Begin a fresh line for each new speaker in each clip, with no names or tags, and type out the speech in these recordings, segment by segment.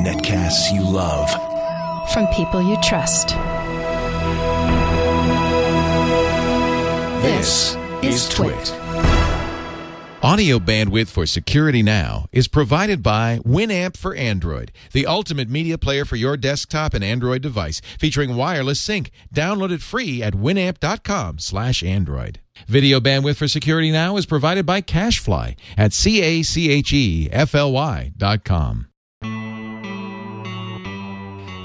Netcasts you love.
From people you trust.
This is Twit.
Audio bandwidth for Security Now is provided by Winamp for Android, the ultimate media player for your desktop and Android device, featuring wireless sync. Download it free at winamp.com/android. Video bandwidth for Security Now is provided by CacheFly at c a c h e f l y dot com.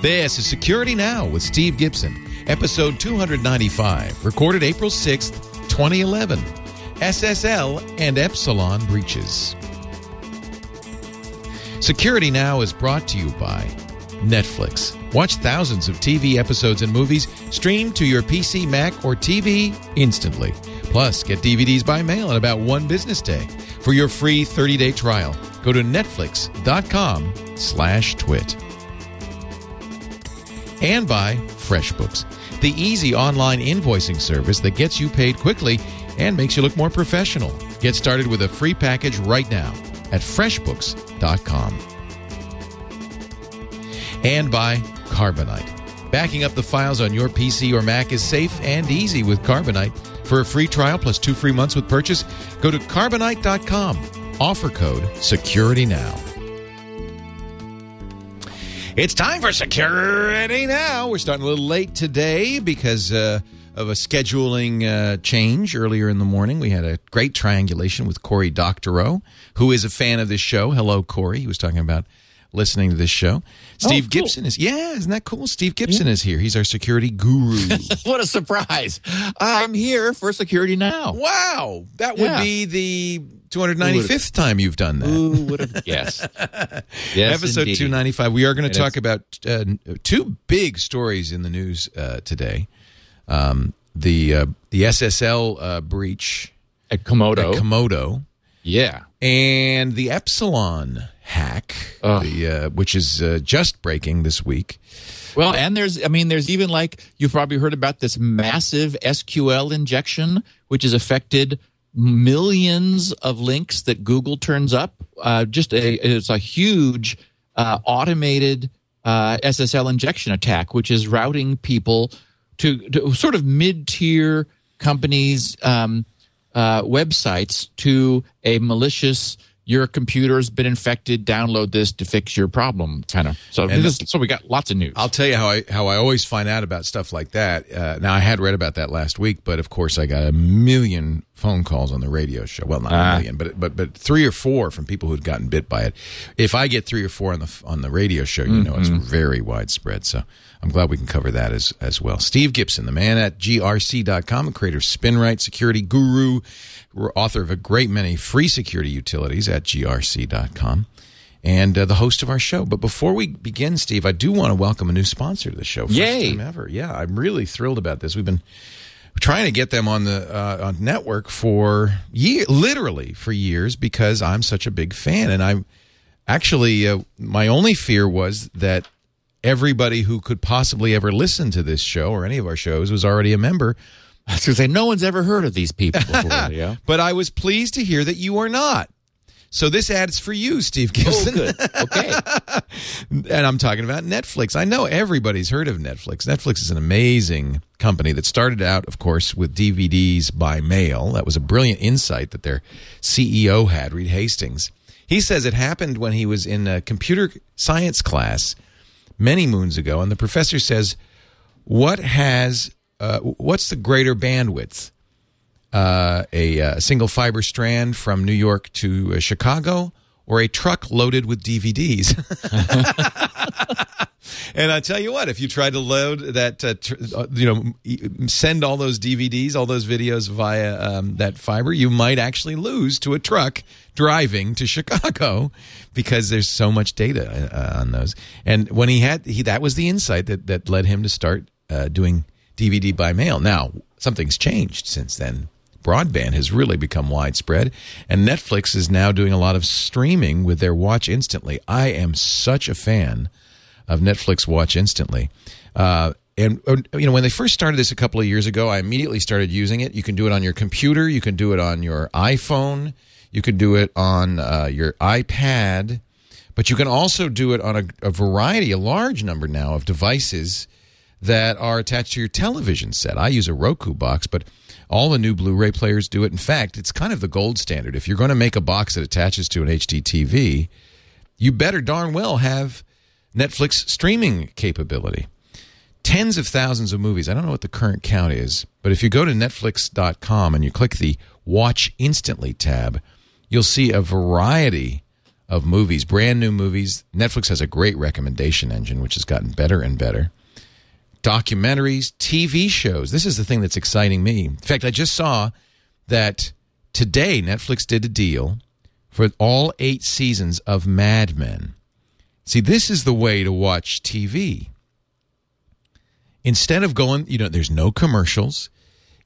This is Security Now with Steve Gibson, episode 295, recorded April 6th, 2011. SSL and Epsilon breaches. Security Now is brought to you by Netflix. Watch thousands of TV episodes and movies streamed to your PC, Mac, or TV instantly. Plus, get DVDs by mail in about one business day. For your free 30-day trial, go to netflix.com slash twit. And by FreshBooks, the easy online invoicing service that gets you paid quickly and makes you look more professional. Get started with a free package right now at freshbooks.com. And by Carbonite. Backing up the files on your PC or Mac is safe and easy with Carbonite. For a free trial plus two free months with purchase, go to carbonite.com. Offer code SecurityNow. It's time for Security Now. We're starting a little late today because uh, of a scheduling uh, change earlier in the morning. We had a great triangulation with Cory Doctorow, who is a fan of this show. Hello, Cory. He was talking about listening to this show. Steve
cool.
Gibson is, yeah, isn't that cool? Steve Gibson is here. He's our security guru.
what a surprise. I'm here for Security Now.
wow. That would
Yeah.
be the 295th time you've done that.
Who would have guessed? Yes,
Episode
indeed.
295. We are going to talk about uh, two big stories in the news uh, today. Um, the uh, the SSL uh, breach
At Comodo.
at Comodo
yeah.
and the Epsilon hack, the, uh, which is uh, just breaking this week.
Well, and there's, I mean, there's even like, you've probably heard about this massive SQL injection, which has affected millions of links that Google turns up. Uh, just a, it's a huge uh, automated uh, SSL injection attack, which is routing people to, to sort of mid-tier companies' um, uh, websites to a malicious. Your computer's been infected. Download this to fix your problem, kind of. So, this, so we got lots of news.
I'll tell you how I how I always find out about stuff like that. Uh, now I had read about that last week, but of course I got a million phone calls on the radio show. Well, not
Ah.
a million, but but but three or four from people who'd gotten bit by it. If I get three or four on the on the radio show, you know it's very widespread. So I'm glad we can cover that as as well. Steve Gibson, the man at grc.com, creator of SpinRite, security guru, author of a great many free security utilities at grc.com and uh, the host of our show. But before we begin, Steve, I do want to welcome a new sponsor to the show. First
Yay.
time ever. Yeah, I'm really thrilled about this. We've been trying to get them on the uh, on network for year, literally for years, because I'm such a big fan, and I'm actually uh, my only fear was that everybody who could possibly ever listen to this show or any of our shows was already a member.
I was going to say, no one's ever heard of these people before. yeah.
But I was pleased to hear that you are not. So this ad's for you, Steve
Oh,
Gibson.
good. Okay.
and I'm talking about Netflix. I know everybody's heard of Netflix. Netflix is an amazing company that started out, of course, with DVDs by mail. That was a brilliant insight that their CEO had, Reed Hastings. He says it happened when he was in a computer science class many moons ago, and the professor says, "What has uh, what's the greater bandwidth?" Uh, a, uh single fiber strand from New York to uh, Chicago or a truck loaded with DVDs. and I tell you what, if you tried to load that, uh, tr- uh, you know, send all those DVDs, all those videos via um, that fiber, you might actually lose to a truck driving to Chicago because there's so much data uh, on those. And when he had, he that was the insight that that led him to start uh, doing DVD by mail. Now something's changed since then. Broadband has really become widespread, and Netflix is now doing a lot of streaming with their Watch Instantly. I am such a fan of Netflix Watch Instantly. Uh, and uh, you know, when they first started this a couple of years ago, I immediately started using it. You can do it on your computer, you can do it on your iPhone, you can do it on uh, your iPad. But you can also do it on a, a variety, a large number now of devices that are attached to your television set. I use a Roku box, but all the new Blu-ray players do it. In fact, it's kind of the gold standard. If you're going to make a box that attaches to an HD TV, you better darn well have Netflix streaming capability. Tens of thousands of movies. I don't know what the current count is, but if you go to netflix.com and you click the Watch Instantly tab, you'll see a variety of movies, brand new movies. Netflix has a great recommendation engine, which has gotten better and better. Documentaries, TV shows. This is the thing that's exciting me. In fact, I just saw that today Netflix did a deal for all eight seasons of Mad Men. See, this is the way to watch TV. Instead of going, you know, there's no commercials.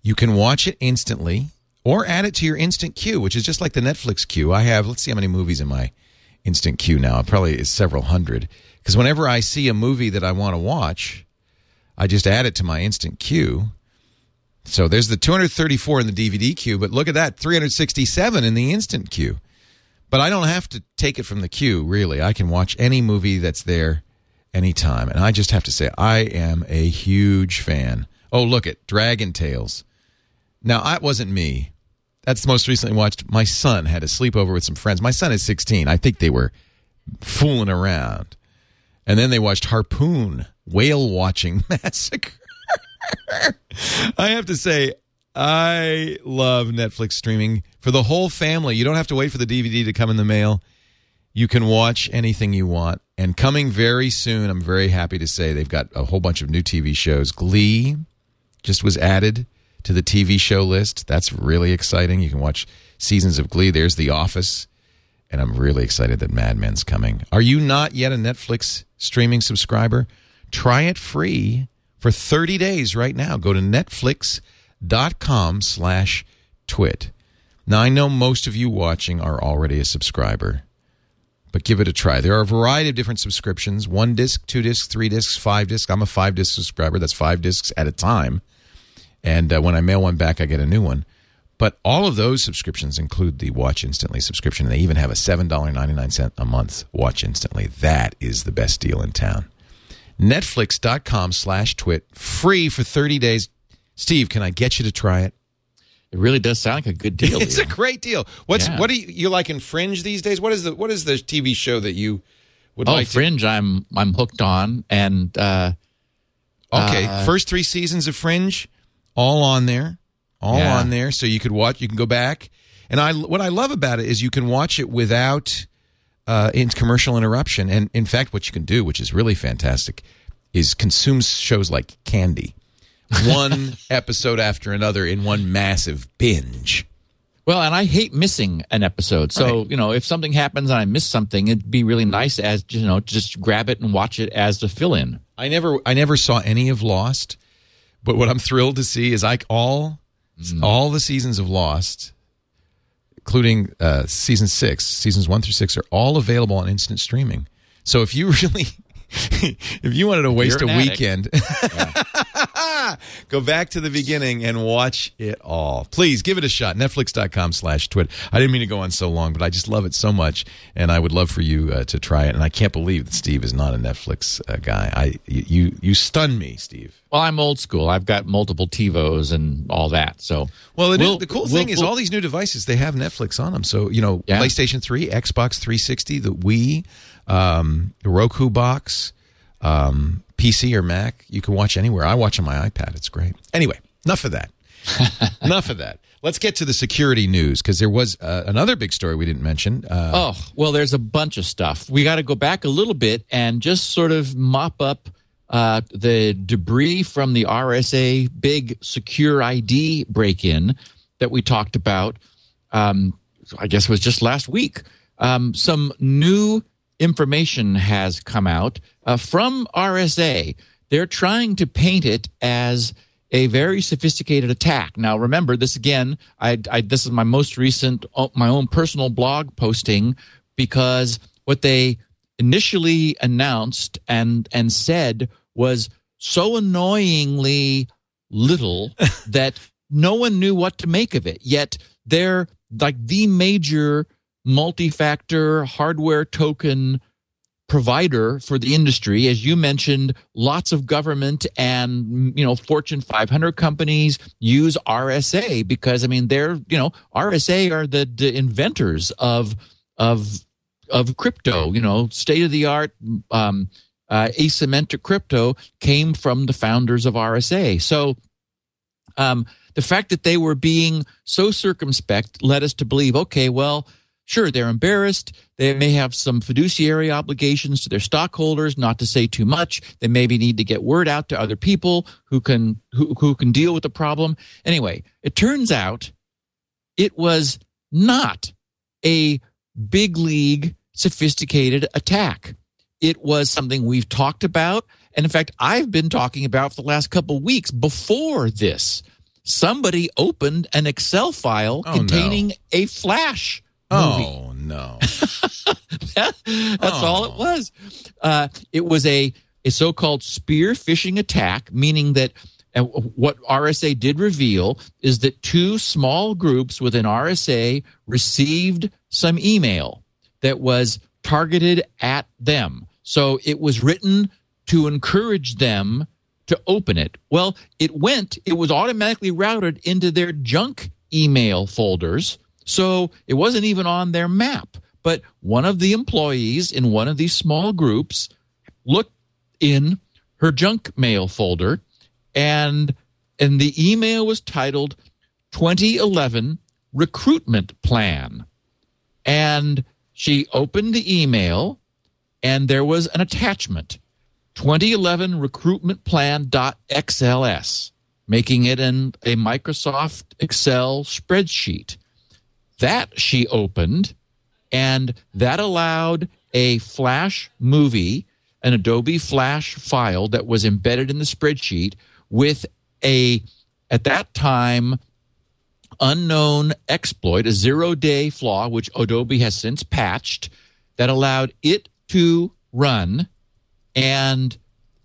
You can watch it instantly or add it to your instant queue, which is just like the Netflix queue. I have, let's see how many movies in my instant queue now. Probably is several hundred. Because whenever I see a movie that I want to watch, I just add it to my instant queue. So there's the 234 in the DVD queue, but look at that 367 in the instant queue. But I don't have to take it from the queue, really. I can watch any movie that's there anytime. And I just have to say, I am a huge fan. Oh, look at Dragon Tales. Now, that wasn't me. That's the most recently watched. My son had a sleepover with some friends. My son is 16. I think they were fooling around. And then they watched Harpoon Whale Watching Massacre. I have to say, I love Netflix streaming for the whole family. You don't have to wait for the DVD to come in the mail. You can watch anything you want. And coming very soon, I'm very happy to say they've got a whole bunch of new TV shows. Glee just was added to the TV show list. That's really exciting. You can watch seasons of Glee. There's The Office. And I'm really excited that Mad Men's coming. Are you not yet a Netflix streaming subscriber? Try it free for 30 days right now. Go to netflix.com slash twit. Now, I know most of you watching are already a subscriber, but give it a try. There are a variety of different subscriptions one disc, two discs, three discs, five discs. I'm a five disc subscriber. That's five discs at a time. And uh, when I mail one back, I get a new one. But all of those subscriptions include the Watch Instantly subscription. They even have a $7.99 a month Watch Instantly. That is the best deal in town. Netflix.com slash twit, free for 30 days. Steve, can I get you to try it?
It really does sound like a good deal.
It's a great deal. What's
Yeah.
what do you, you like in Fringe these days? What is the what is the TV show that you would
oh,
like to
Fringe, I'm I'm hooked on, and uh,
Okay,
Uh,
first three seasons of Fringe, all on there, all
Yeah.
on there. So you could watch, you can go back, and I what I love about it is you can watch it without uh, in commercial interruption. And in fact, what you can do, which is really fantastic, is consume shows like candy, one episode after another in one massive binge.
well, and I hate missing an episode. So
Right.
you know, if something happens and I miss something, it'd be really nice as you know, just grab it and watch it as the fill-in.
I never I never saw any of Lost, but what I'm thrilled to see is like all all the seasons of Lost, including uh, season six, seasons one through six, are all available on instant streaming. So if you really if you wanted to waste a
addict.
weekend, go back to the beginning and watch it all. Please give it a shot. Netflix.com slash twit. I didn't mean to go on so long, but I just love it so much, and I would love for you uh, to try it. And I can't believe that Steve is not a Netflix uh, guy. I you you stun me, Steve.
Well, I'm old school. I've got multiple TiVos and all that. So
Well, the,
We'll-
the cool
we'll-
thing is
we'll-
all these new devices they have Netflix on them. So you know,
Yeah.
PlayStation Three, Xbox 360, the Wii, um, the Roku box, um, PC or Mac, you can watch anywhere. I watch on my iPad. It's great. Anyway, enough of that. enough of that. Let's get to the security news because there was uh, another big story we didn't mention. Uh,
Oh, well, there's a bunch of stuff. We got to go back a little bit and just sort of mop up uh, the debris from the RSA big SecurID break in that we talked about. Um, I guess it was just last week. Um, some new information has come out uh, from RSA. They're trying to paint it as a very sophisticated attack. Now, remember this again. I, I this is my most recent, uh, my own personal blog posting because what they initially announced and and said was so annoyingly little that no one knew what to make of it. Yet they're like the major multi-factor hardware token provider for the industry. As you mentioned, lots of government and you know Fortune 500 companies use RSA because I mean they're you know RSA are the, the inventors of of of crypto. You know, state of the art. Um, uh, asymmetric crypto came from the founders of RSA. So, um, the fact that they were being so circumspect led us to believe, okay, well, sure, they're embarrassed. They may have some fiduciary obligations to their stockholders, not to say too much. They maybe need to get word out to other people who can who, who can deal with the problem. Anyway, it turns out it was not a big league sophisticated attack. It was something we've talked about. And in fact, I've been talking about for the last couple of weeks before this. Somebody opened an Excel file
Oh,
containing
no.
a Flash.
Oh no.
That's all it was. Uh, it was a, a so called spear phishing attack, meaning that uh, what RSA did reveal is that two small groups within RSA received some email that was targeted at them. So it was written to encourage them to open it. Well, it went, it was automatically routed into their junk email folders. So it wasn't even on their map. But one of the employees in one of these small groups looked in her junk mail folder and and the email was titled 2011 recruitment plan and she opened the email and there was an attachment 2011 recruitment plan.xls making it in a microsoft excel spreadsheet that she opened and that allowed a flash movie an adobe flash file that was embedded in the spreadsheet with a at that time unknown exploit a zero day flaw which adobe has since patched that allowed it to run. And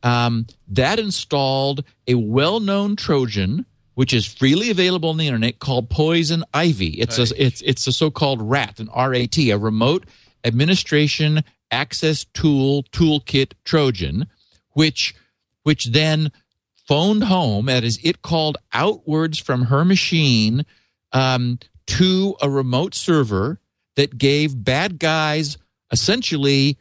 um, that installed a well-known trojan which is freely available on the internet called poison ivy. It's a it's it's a so-called rat an rat a remote administration access tool toolkit trojan which which then phoned home that is it called outwards from her machine um, to a remote server that gave bad guys essentially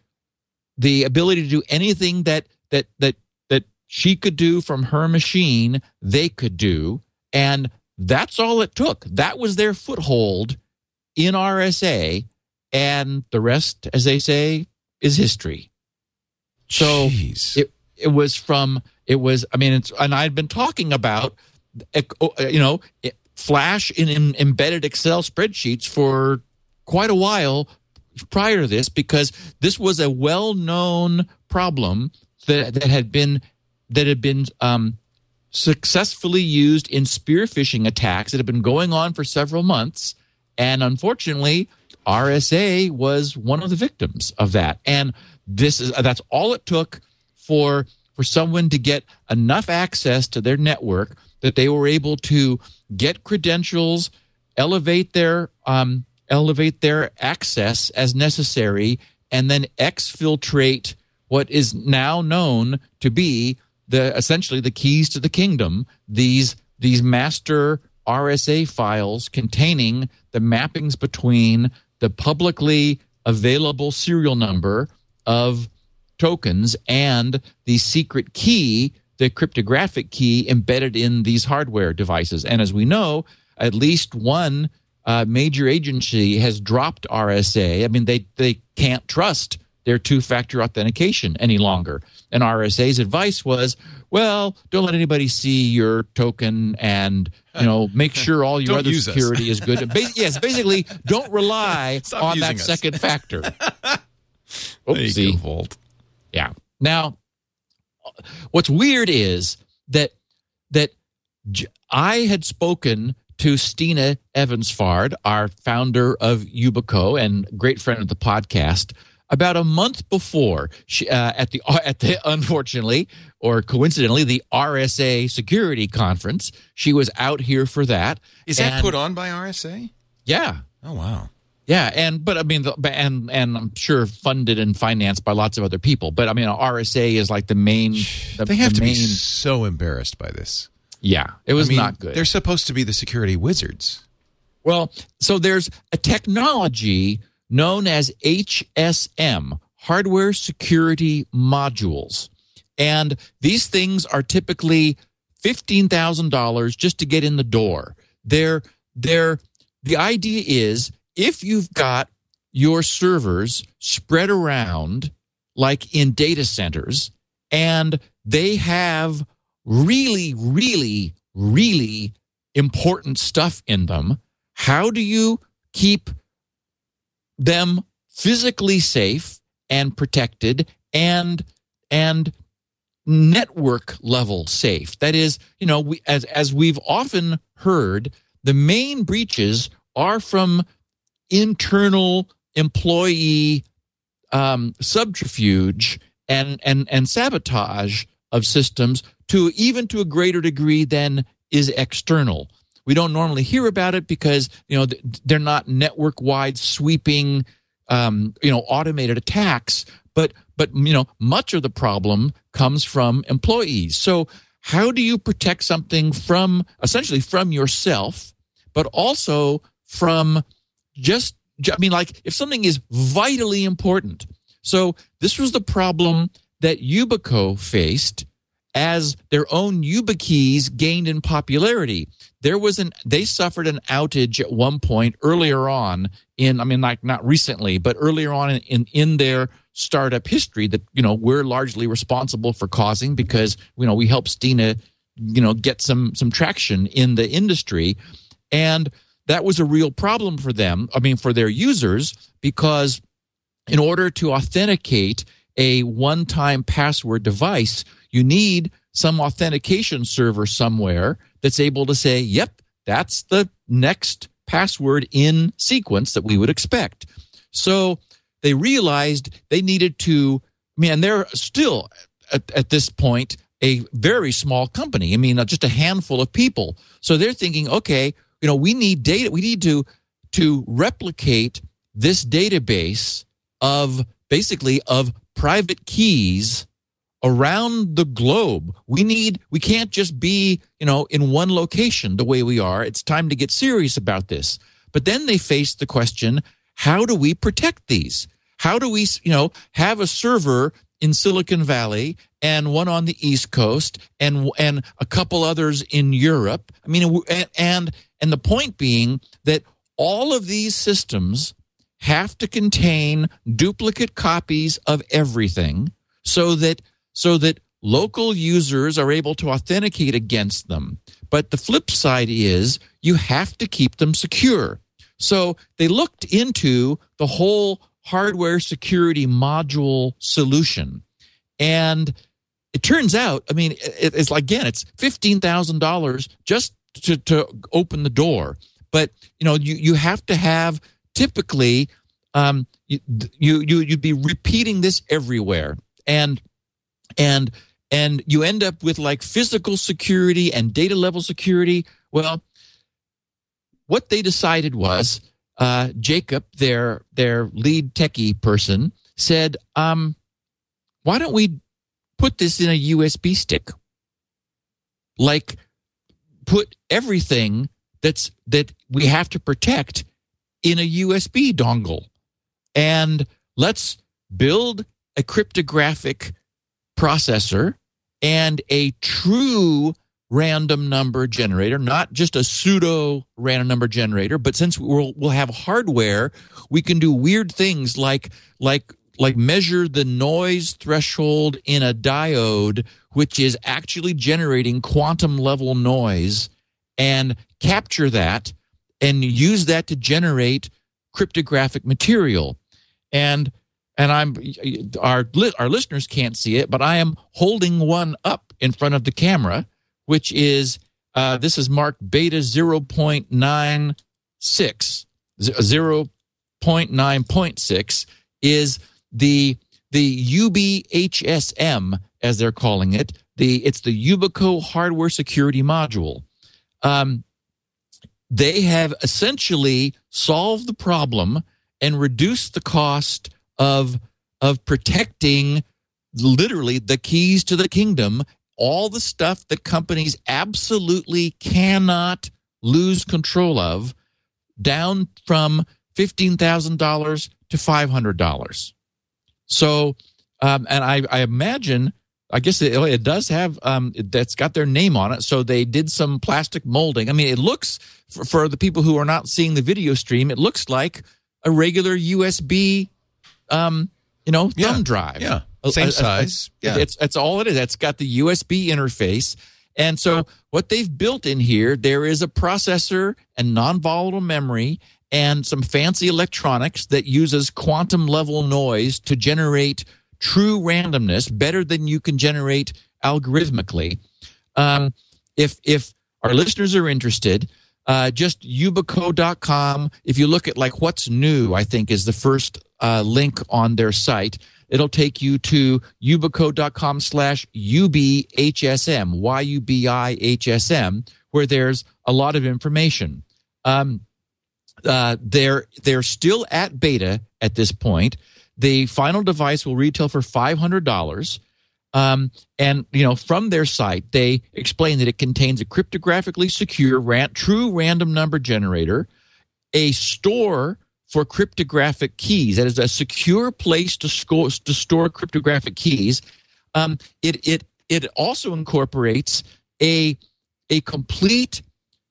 the ability to do anything that that that that she could do from her machine they could do and that's all it took that was their foothold in RSA and the rest as they say is history so
Jeez.
it it was from it was i mean it's and i'd been talking about uh, you know flash in, in embedded excel spreadsheets for quite a while prior to this because this was a well-known problem that that had been that had been um, successfully used in spear phishing attacks that have been going on for several months. And unfortunately RSA was one of the victims of that. And this is that's all it took for for someone to get enough access to their network that they were able to get credentials elevate their um, elevate their access as necessary and then exfiltrate what is now known to be the essentially the keys to the kingdom these these master RSA files containing the mappings between the publicly available serial number of tokens and the secret key the cryptographic key embedded in these hardware devices and as we know at least one uh, major agency has dropped RSA. I mean, they they can't trust their two-factor authentication any longer. And RSA's advice was, well, don't let anybody see your token, and you know, make sure all your other security is good. Ba- yes, basically, don't rely
Stop
on that
us.
second factor. Oopsie.
Volt.
Yeah. Now, what's weird is that that J- I had spoken to Stina Ehrensvärd, our founder of Yubico and great friend of the podcast, about a month before she, uh, at the at the unfortunately or coincidentally the RSA security conference. She was out here for that.
Is that
And-
put on by RSA?
Yeah.
Oh wow.
Yeah, and but I mean, the, and and I'm sure funded and financed by lots of other people. But I mean, RSA is like the main. The,
they have
the
to
main,
be so embarrassed by this.
Yeah, it was
I mean,
not good.
They're supposed to be the security wizards.
Well, so there's a technology known as HSM, hardware security modules. And these things are typically $15,000 just to get in the door. They're, they're, the idea is if you've got your servers spread around like in data centers and they have really, really, really important stuff in them, how do you keep them physically safe and protected and and network level safe. That is you know we as as we've often heard the main breaches are from internal employee um, subterfuge and and and sabotage of systems to even to a greater degree than is external we don't normally hear about it because you know they're not network wide sweeping, um, you know, automated attacks. But but you know, much of the problem comes from employees. So how do you protect something from essentially from yourself, but also from just I mean, like if something is vitally important. So this was the problem that Yubico faced as their own YubiKeys gained in popularity. There was an they suffered an outage at one point earlier on in i mean like not recently but earlier on in, in, in their startup history that you know we're largely responsible for causing because you know we helped Stina you know get some some traction in the industry. And that was a real problem for them i mean for their users because in order to authenticate a one-time password device you need some authentication server somewhere that's able to say, yep, that's the next password in sequence that we would expect. So they realized they needed to, I mean, they're still at, at this point a very small company. I mean, uh, just a handful of people. So they're thinking, okay, you know, we need data. We need to to replicate this database of basically of private keys around the globe. We need, we can't just be, you know, in one location the way we are. It's time to get serious about this. But then they face the question, how do we protect these? How do we, you know, have a server in Silicon Valley and one on the East Coast and and a couple others in Europe? I mean, and and the point being that all of these systems have to contain duplicate copies of everything so that so that local users are able to authenticate against them. But the flip side is you have to keep them secure. So they looked into the whole hardware security module solution. And it turns out, I mean, it's like, again, it's $15,000 just to, to open the door. But, you know, you, you have to have typically, um, you, you, you'd be repeating this everywhere. And and and you end up with like physical security and data level security. Well, what they decided was uh, Jacob, their their lead techie person, said, um, "Why don't we put this in a USB stick? Like, put everything that's that we have to protect in a USB dongle, and let's build a cryptographic." Processor and a true random number generator, not just a pseudo random number generator, but since we'll, we'll have hardware, we can do weird things like like like measure the noise threshold in a diode which is actually generating quantum level noise and capture that and use that to generate cryptographic material. And and I'm our our listeners can't see it, but I am holding one up in front of the camera, which is uh, this is marked beta 0.96 0.9.6 is the the YubiHSM as they're calling it. The it's the Yubico hardware security module. Um, they have essentially solved the problem and reduced the cost of of protecting literally the keys to the kingdom, all the stuff that companies absolutely cannot lose control of, down from fifteen thousand dollars to five hundred dollars. So, um, and I, I imagine I guess it, it does have um, that's got their name on it. So they did some plastic molding. I mean, it looks for, for the people who are not seeing the video stream, it looks like a regular USB, um, you know, thumb
Yeah.
drive.
Yeah.
A-
Same
a- a-
size. Yeah.
It's that's all it is. It's got the USB interface. And so what they've built in here, there is a processor and non-volatile memory and some fancy electronics that uses quantum level noise to generate true randomness better than you can generate algorithmically. Um, if if our listeners are interested, uh, just yubico.com. If you look at like what's new, I think is the first uh, link on their site. It'll take you to yubico.com slash yubihsm, Y-U-B-I-H-S-M, where there's a lot of information. Um, uh, they're they're still at beta at this point. The final device will retail for five hundred dollars. Um, and you know, from their site, they explain that it contains a cryptographically secure, true random number generator, a store for cryptographic keys. That is a secure place to, sco- to store cryptographic keys. Um, it it it also incorporates a a complete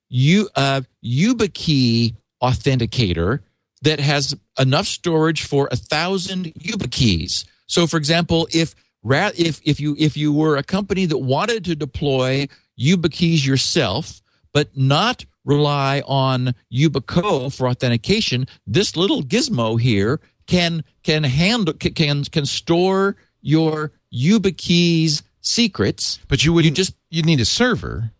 U, uh, YubiKey authenticator that has enough storage for a thousand YubiKeys. So, for example, if if if you if you were a company that wanted to deploy YubiKeys yourself, but not rely on Yubico for authentication, this little gizmo here can can handle can can store your YubiKeys secrets.
But you would
You just-
you'd need a server.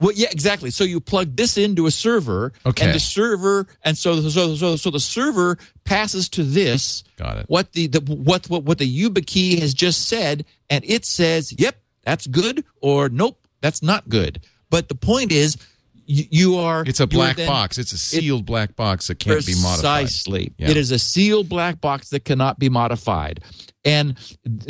Well, yeah, exactly. So you plug this into a server,
Okay.
and the server, and so so so so the server passes to this.
Got it.
What the, the what what what the YubiKey has just said, and it says, "Yep, that's good," or "Nope, that's not good." But the point is, you, you are
It's a black
then-
box. It's a sealed black box that can't be modified.
Precisely.
Yeah.
It is a sealed black box that cannot be modified. And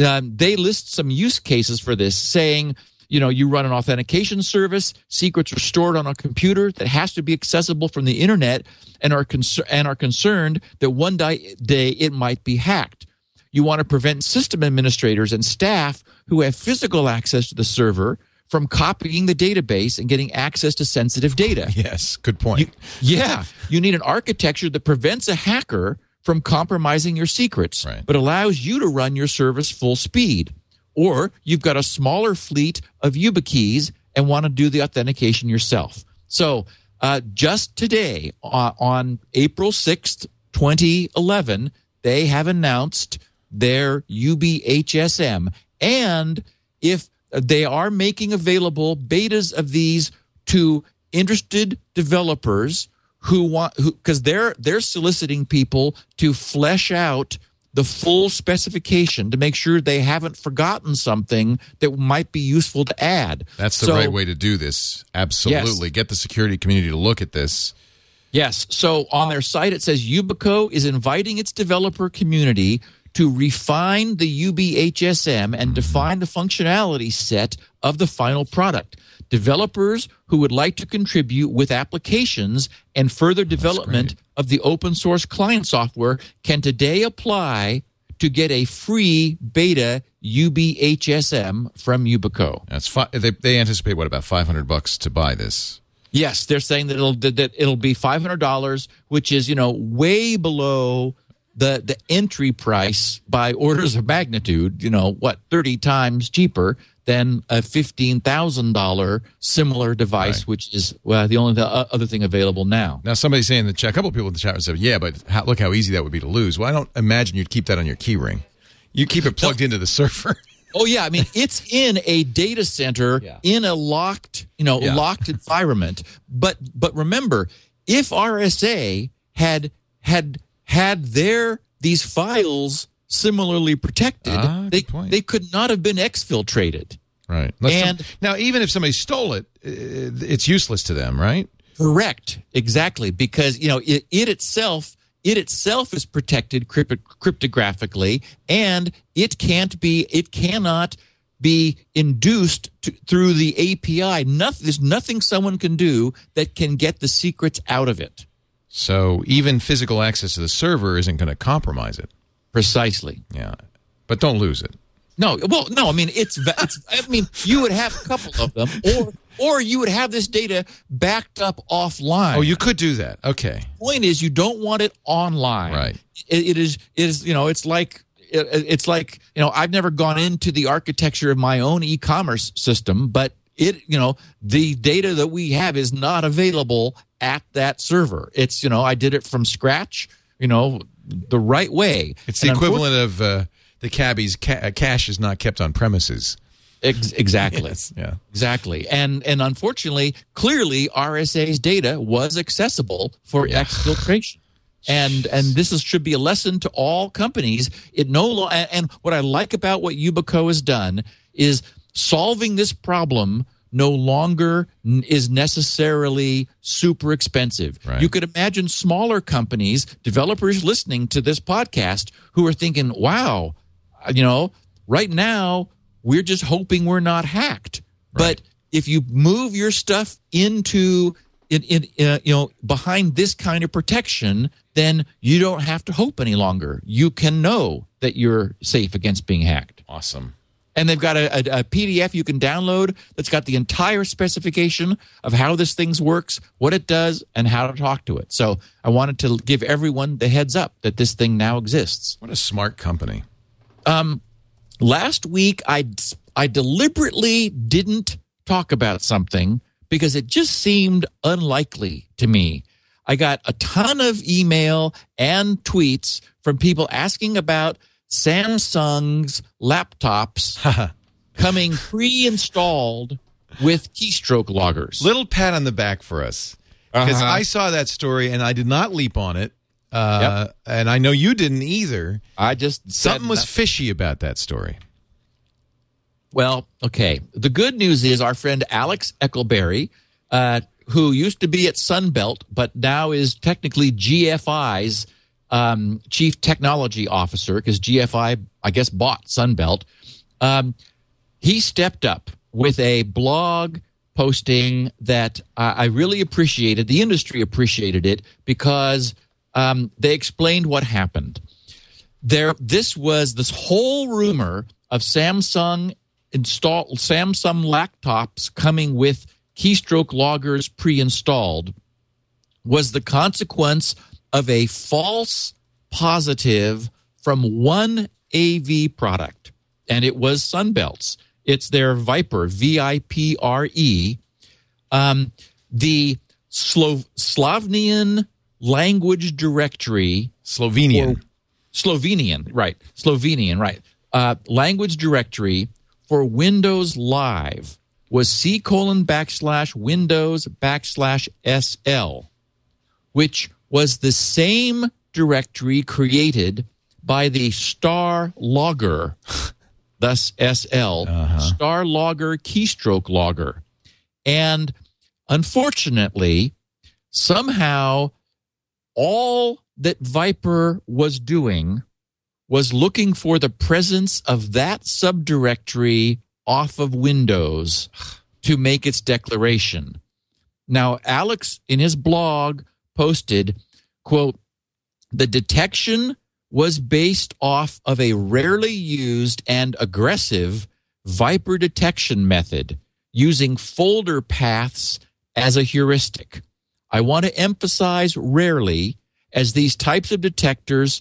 um, they list some use cases for this, saying, you know, you run an authentication service, secrets are stored on a computer that has to be accessible from the internet, and are and are concerned that one di- day it might be hacked. You want to prevent system administrators and staff who have physical access to the server from copying the database and getting access to sensitive data.
Yes, good point.
Yeah, you need an architecture that prevents a hacker from compromising your secrets,
Right.
but allows you to run your service full speed. Or you've got a smaller fleet of YubiKeys and want to do the authentication yourself. So, uh, just today, uh, on April 6th, 2011, they have announced their YubiHSM. And if they are making available betas of these to interested developers who want who because they're they're soliciting people to flesh out the full specification to make sure they haven't forgotten something that might be useful to add.
That's the
So-
right way to do this. Absolutely. Get the security community to look at this.
Yes. So on their site, it says Yubico is inviting its developer community to refine the YubiHSM and mm-hmm. define the functionality set of the final product. Developers who would like to contribute with applications and further development of the open source client software can today apply to get a free beta YubiHSM from Yubico.
That's fi- they, they anticipate what about 500 bucks to buy this.
Yes, they're saying that it'll that that it'll be five hundred dollars, which is you know way below the the entry price by orders of magnitude. You know what, thirty times cheaper than a fifteen thousand dollar similar device,
Right.
which is well, the only uh, other thing available now.
Now, somebody's saying in the chat, a couple of people in the chat said, "Yeah, but how, look how easy that would be to lose." Well, I don't imagine you'd keep that on your key ring. You keep it plugged into the server.
Oh yeah, I mean it's in a data center
Yeah.
in a locked, you know,
Yeah.
locked environment. But but remember, if RSA had had had their these files similarly protected,
Ah,
they they could not have been exfiltrated.
right. Unless some-
And-
now, even if somebody stole it, uh, it's useless to them, right?
Correct. Exactly. Because, you know, it, it itself it itself is protected crypt- cryptographically, and it can't be, it cannot be induced to, through the API. Nothing, there's nothing someone can do that can get the secrets out of it.
So even physical access to the server isn't going to compromise it.
Precisely.
Yeah, but don't lose it.
No, well, no. I mean, it's, it's. I mean, you would have a couple of them, or or you would have this data backed up offline.
Oh, you could do that. Okay.
Point is, you don't want it online.
Right.
It, it is. It is. You know, it's like it, it's like you know. I've never gone into the architecture of my own e-commerce system, but it you know the data that we have is not available at that server. It's you know I did it from scratch. You know the right way.
It's the
And
equivalent of uh, the cabbie's ca- cash is not kept on premises.
Ex- exactly.
Yes, yeah.
Exactly. And and unfortunately, clearly RSA's data was accessible for exfiltration. And and this is, should be a lesson to all companies. It no lo- and, and what I like about what Yubico has done is solving this problem no longer n- is necessarily super expensive.
Right.
You could imagine smaller companies, developers listening to this podcast who are thinking, "Wow, you know, right now we're just hoping we're not hacked." But if you move your stuff into in, in uh, you know behind this kind of protection, then you don't have to hope any longer. You can know that you're safe against being hacked.
Awesome.
And they've got a, a, a PDF you can download that's got the entire specification of how this thing works, what it does, and how to talk to it. So I wanted to give everyone the heads up that this thing now exists.
What a smart company.
Um, last week I I deliberately didn't talk about something because it just seemed unlikely to me. I got a ton of email and tweets from people asking about Samsung's laptops coming pre-installed with keystroke loggers.
Little pat on the back for us because
Uh-huh.
I saw that story and I did not leap on it. Uh, And I know you didn't either.
I just
Something was
nothing.
fishy about that story.
Well, okay. The good news is our friend Alex Eckelberry, uh, who used to be at Sunbelt, but now is technically GFI's um, chief technology officer, because GFI, I guess, bought Sunbelt. Um, he stepped up with a blog posting that I I really appreciated. The industry appreciated it because um, they explained what happened there this was this whole rumor of Samsung install Samsung laptops coming with keystroke loggers pre-installed was the consequence of a false positive from one AV product and it was Sunbelt's it's their VIPRE V I P R E um, the Slo- Slovenian language directory
Slovenian.
Slovenian, right? Slovenian, right? Uh, language directory for Windows Live was c colon backslash Windows backslash SL, which was the same directory created by the star logger, thus SL, uh-huh. star logger keystroke logger. And unfortunately, somehow all that VIPRE was doing was looking for the presence of that subdirectory off of Windows to make its declaration. Now, Alex in his blog posted, quote, the detection was based off of a rarely used and aggressive VIPRE detection method using folder paths as a heuristic. I want to emphasize rarely, as these types of detectors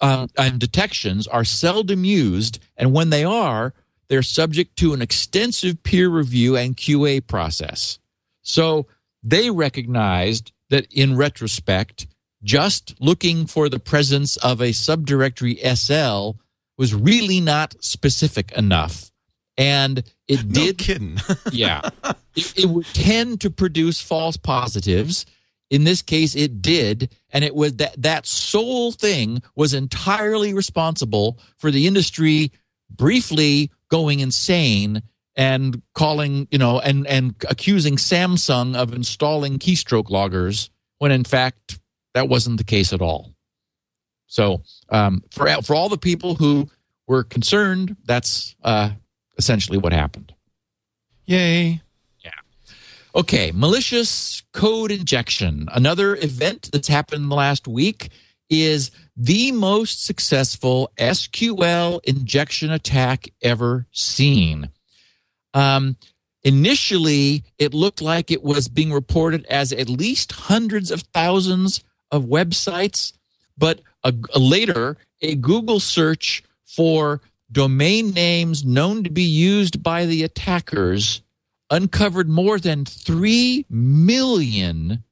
uh, and detections are seldom used, and when they are, they're subject to an extensive peer review and QA process. So they recognized that in retrospect, just looking for the presence of a subdirectory SL was really not specific enough. And it
No
did
kidding.
yeah. It, it would tend to produce false positives. In this case, it did. And it was that, that sole thing was entirely responsible for the industry briefly going insane and calling, you know, and, and accusing Samsung of installing keystroke loggers when in fact that wasn't the case at all. So um, for for all the people who were concerned, that's uh, essentially what happened.
Yay. Yeah.
Okay, malicious code injection. Another event that's happened in the last week is the most successful SQL injection attack ever seen. Um, initially, it looked like it was being reported as at least hundreds of thousands of websites, but a, a later, a Google search for domain names known to be used by the attackers uncovered more than 3 million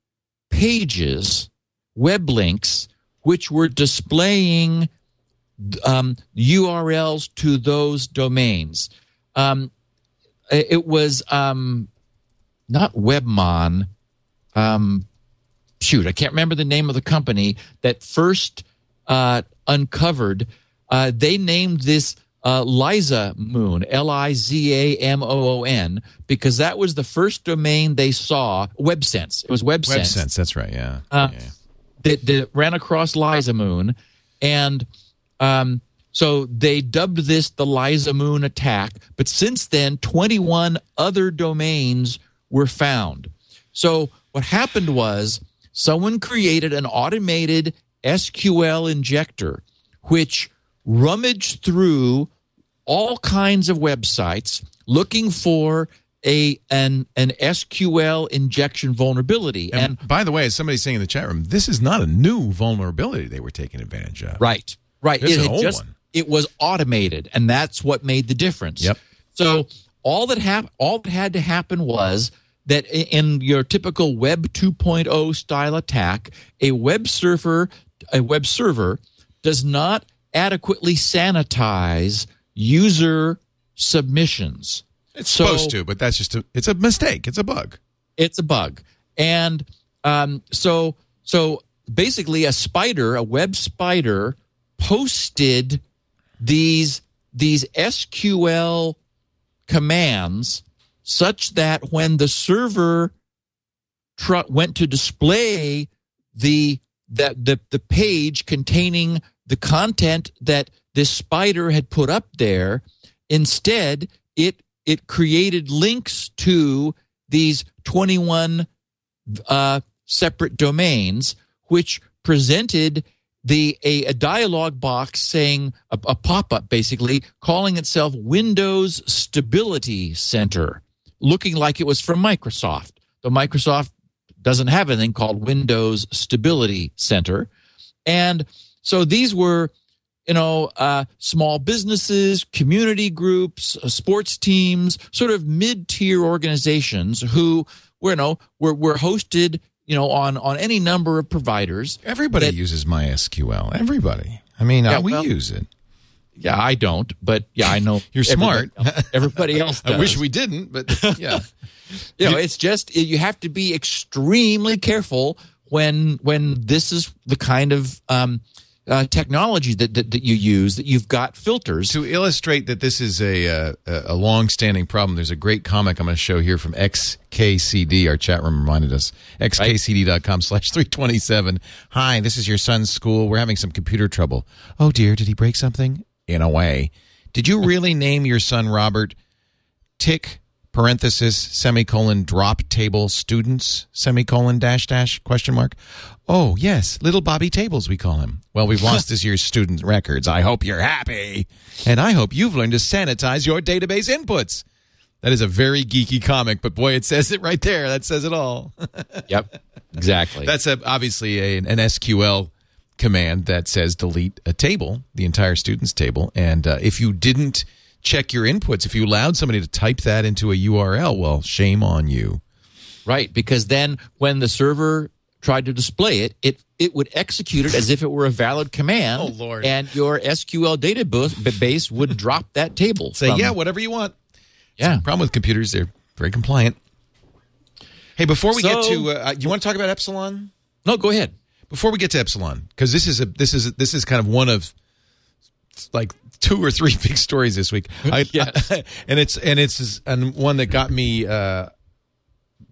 pages, web links, which were displaying um, URLs to those domains. Um, it was um, not Webmon. Um, shoot, I can't remember the name of the company that first uh, uncovered. Uh, they named this uh, Liza Moon, L I Z A M O O N, because that was the first domain they saw. WebSense. It was WebSense.
WebSense, that's right. Yeah.
Uh,
yeah.
That, that ran across Liza Moon. And um, so they dubbed this the Liza Moon attack. But since then, 21 other domains were found. So what happened was someone created an automated SQL injector, which rummaged through all kinds of websites looking for a an an SQL injection vulnerability.
And,
And,
by the way, as somebody's saying in the chat room, this is not a new vulnerability they were taking advantage of.
right, right,
This is
it
an old
just
one.
It was automated, and that's what made the difference.
Yep.
So all that hap- all that had to happen was that in your typical Web 2.0 style attack, a web server a web server does not adequately sanitize user submissions.
It's
So-
supposed to, but that's just a it's a mistake. It's a bug.
it's a bug and um, so so basically a spider a web spider posted these these sql commands such that when the server tr- went to display the that the the page containing the content that this spider had put up there instead it it created links to these 21 uh, separate domains which presented the a, a dialog box saying a, a pop-up basically calling itself windows stability center looking like it was from microsoft. Though microsoft doesn't have anything called windows stability center. And so these were you know uh, small businesses community groups uh, sports teams sort of mid-tier organizations who you know were, were hosted you know on on any number of providers
Everybody
that-
uses MySQL. Everybody. I mean, uh,
Yeah,
we
well-
use it.
yeah i don't but yeah i know
You're smart.
everybody else, everybody else
I wish we didn't, but yeah.
you know it's just you have to be extremely careful when when this is the kind of um, uh, technology that, that that you use that you've got filters
to illustrate that this is a uh, a long-standing problem, there's a great comic I'm going to show here from XKCD. Our chat room reminded us. XKCD.com slash 327. Hi, this is your son's school. We're having some computer trouble. Oh, dear. Did he break something? In a way. Did you really name your son Robert Tick parenthesis semicolon drop table students semicolon dash dash question mark. Oh yes little bobby tables we call him. Well we've lost this year's student records. I hope you're happy. And i hope you've learned to sanitize your database inputs. That is a very geeky comic but boy it says it right there. That says it all.
Yep exactly.
That's a, obviously a, an sql command that says delete a table the entire students table. And uh, if you didn't check your inputs if you allowed somebody to type that into a url well shame on you
Right, because then when the server tried to display it, it it would execute it as if it were a valid command.
Oh, Lord.
And your SQL database would drop that table.
say
from-
yeah whatever you want
yeah.
problem with computers they're very compliant hey before we get to uh, you want to talk about epsilon
No, go ahead.
before we get to epsilon because this is a this is this is kind of one of like two or three big stories this week I,
Yes.
and it's and it's and one that got me uh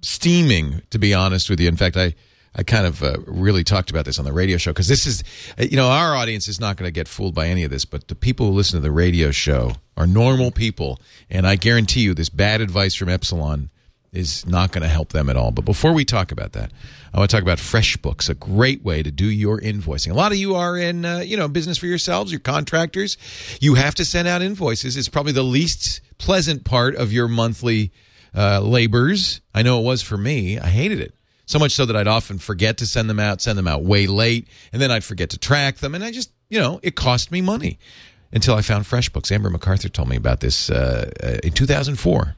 steaming to be honest with you in fact i I kind of uh, really talked about this on the radio show because this is, uh, you know, our audience is not going to get fooled by any of this, but the people who listen to the radio show are normal people, and I guarantee you, this bad advice from Epsilon is not going to help them at all. But before we talk about that, I want to talk about FreshBooks, a great way to do your invoicing. A lot of you are in, uh, you know, business for yourselves, you're contractors. You have to send out invoices. It's probably the least pleasant part of your monthly uh, labors. I know it was for me. I hated it. So much so that I'd often forget to send them out, send them out way late, and then I'd forget to track them. And I just, you know, it cost me money until I found FreshBooks. Amber MacArthur told me about this uh, uh, in 2004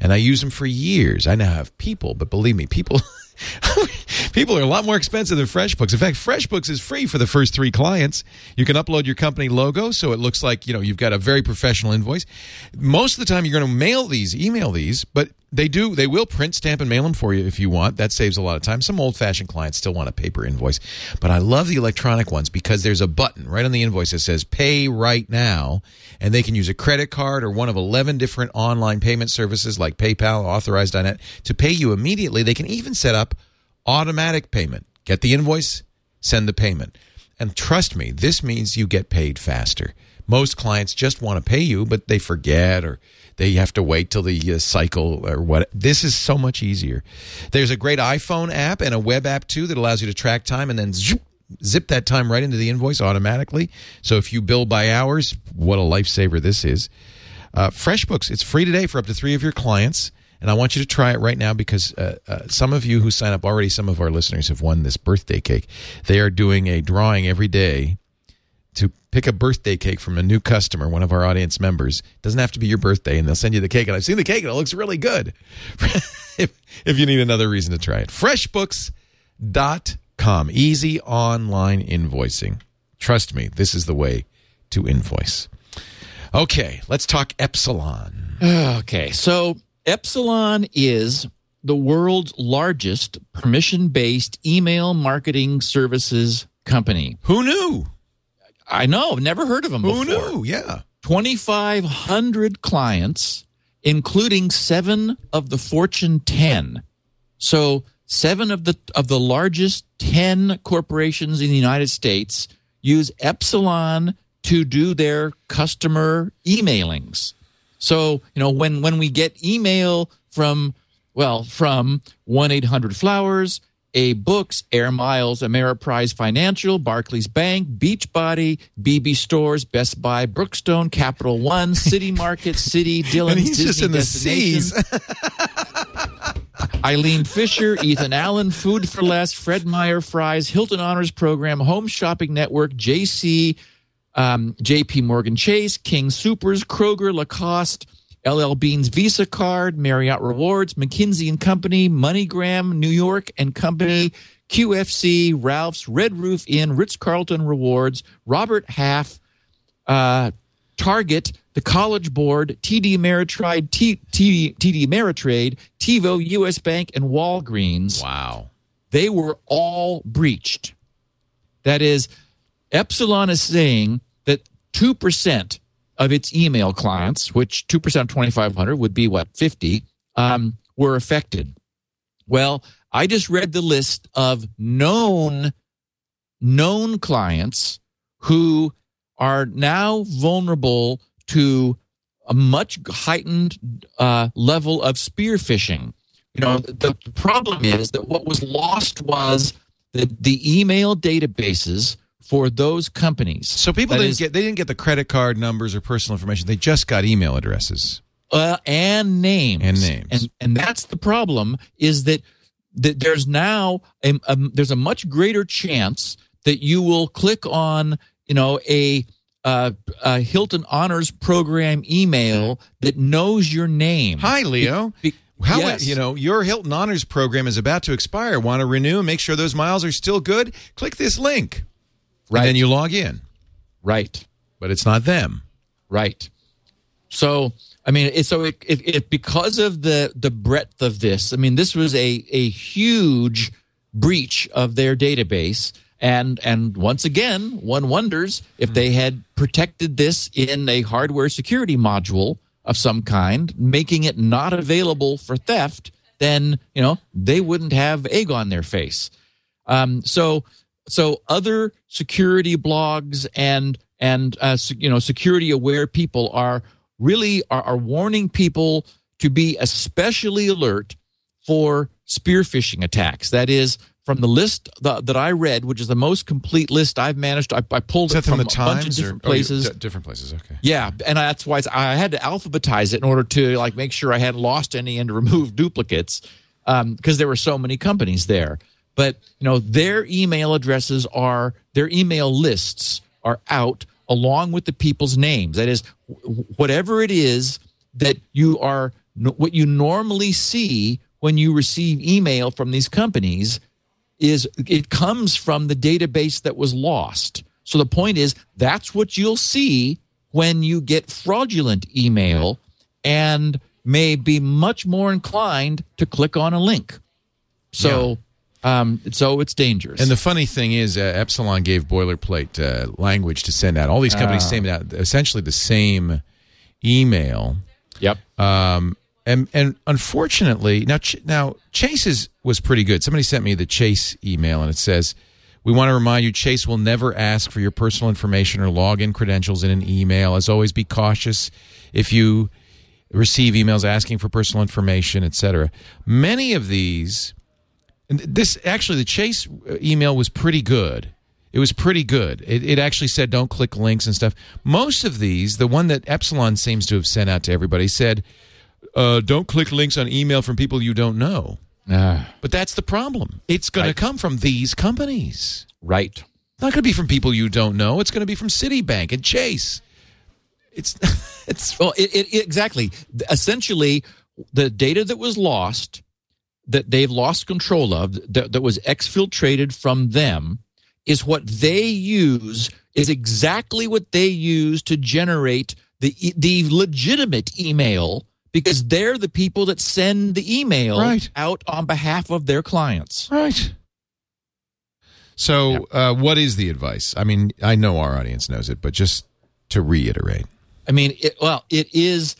and I use them for years. I now have people, but believe me, people people are a lot more expensive than FreshBooks. In fact, FreshBooks is free for the first three clients. You can upload your company logo, so it looks like you know you've got a very professional invoice. Most of the time, you're going to mail these, email these, but they do they will print, stamp, and mail them for you if you want. That saves a lot of time. Some old fashioned clients still want a paper invoice, but I love the electronic ones because there's a button right on the invoice that says "Pay right now," and they can use a credit card or one of eleven different online payment services like PayPal, Authorize.net to pay you immediately. They can even set up automatic payment. Get the invoice, send the payment. And trust me, this means you get paid faster. Most clients just want to pay you, but they forget or they have to wait till the uh, cycle or what. This is so much easier. There's a great iPhone app and a web app too that allows you to track time and then zip, zip that time right into the invoice automatically. So if you bill by hours, what a lifesaver this is. Uh, FreshBooks, it's free today for up to three of your clients. And I want you to try it right now because uh, uh, some of you who sign up already, some of our listeners have won this birthday cake. They are doing a drawing every day to pick a birthday cake from a new customer, one of our audience members. It doesn't have to be your birthday, and they'll send you the cake. And I've seen the cake, and it looks really good. if, if you need another reason to try it, freshbooks.com. Easy online invoicing. Trust me, this is the way to invoice. Okay, let's talk Epsilon.
Okay, so Epsilon is the world's largest permission based email marketing services company.
Who knew?
I know, never heard of them
Who
before.
knew? Yeah.
2,500 clients, including seven of the Fortune 10. So, seven of the of the largest 10 corporations in the United States use Epsilon to do their customer emailings. So, you know, when when we get email from well, from 1-800-Flowers, AbeBooks, Air Miles, Ameriprise Financial, Barclays Bank, Beachbody, Bebe Stores, Best Buy, Brookstone, Capital One, City Market, City, Dillon's,
And he's
Disney
just in the C's.
Eileen Fisher, Ethan Allen, Food for Less, Fred Meyer, Fry's, Hilton Honors Program, Home Shopping Network, JC, um, JP Morgan Chase, King Supers, Kroger, Lacoste, LL Bean's Visa Card, Marriott Rewards, McKinsey and Company, MoneyGram, New York and Company, QFC, Ralph's, Red Roof Inn, Ritz Carlton Rewards, Robert Half, uh, Target, the College Board, TD Ameritrade, T- TD, TD Ameritrade, TiVo, U.S. Bank, and Walgreens
wow.
they were all breached. That is, Epsilon is saying that 2% of its email clients, which 2% of 2,500 would be what, 50, um, were affected. Well, I just read the list of known known clients who are now vulnerable to a much heightened uh, level of spear phishing. You know, the, problem is that what was lost was the, the email databases for those companies.
So people
That
didn't
is-
get they didn't get the credit card numbers or personal information. They just got email addresses.
uh, and names
And names.
and and that's the problem is that that there's now a, a there's a much greater chance that you will click on you know a uh, a Hilton Honors Program email that knows your name.
Hi, Leo.
Be-
How
yes.
you know your Hilton Honors program is about to expire? Want to renew? and Make sure those miles are still good. Click this link,
Right.
and then you log in.
right,
But it's not them.
right. So I mean, it, so it, it, it because of the the breadth of this. I mean, this was a a huge breach of their database. And and once again, one wonders if they had protected this in a hardware security module of some kind, making it not available for theft. Then you know they wouldn't have egg on their face. Um, so so other security blogs and and uh, you know security aware people are really are, are warning people to be especially alert for spear phishing attacks. That is from the list that, that I read, which is the most complete list I've managed. I, I pulled it
from the
a bunch of
Times
different
or oh,
places.
d- different places. Okay.
Yeah, and that's why I had to alphabetize it in order to like make sure I hadn't lost any and to remove duplicates because there were so many companies there. But you know, their email addresses are their email lists are out along with the people's names. That is, whatever it is that you are, what you normally see when you receive email from these companies is it comes from the database that was lost. So the point is that's what you'll see when you get fraudulent email and may be much more inclined to click on a link. So um so it's dangerous.
And the funny thing is, uh, Epsilon gave boilerplate uh, language to send out. All these companies send out essentially the same email.
yep.
Um, and and unfortunately, now Ch- now Chase's was pretty good. Somebody sent me the Chase email, and it says, "We want to remind you, Chase will never ask for your personal information or login credentials in an email. As always, be cautious if you receive emails asking for personal information, etc." Many of these, and this actually, the Chase uh, email was pretty good. It was pretty good. It, it actually said don't click links and stuff. Most of these, the one that Epsilon seems to have sent out to everybody, said uh, don't click links on email from people you don't know.
Ah,
But that's the problem. It's going
Right.
to come from these companies.
right.
It's not going to be from people you don't know. It's going to be from Citibank and Chase. It's it's
Well, it, it- exactly. Essentially, the data that was lost, that they've lost control of, that, that was exfiltrated from them, is what they use. Is exactly what they use to generate the the legitimate email because they're the people that send the email
Right.
out on behalf of their clients.
right. So, uh, what is the advice? I mean, I know our audience knows it, but just to reiterate,
I mean, it, well, it is.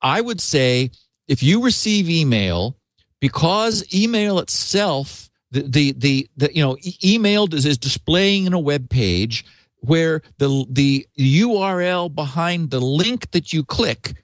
I would say if you receive email, because email itself, the the the, the you know, e- email is, is displaying in a web page where the the URL behind the link that you click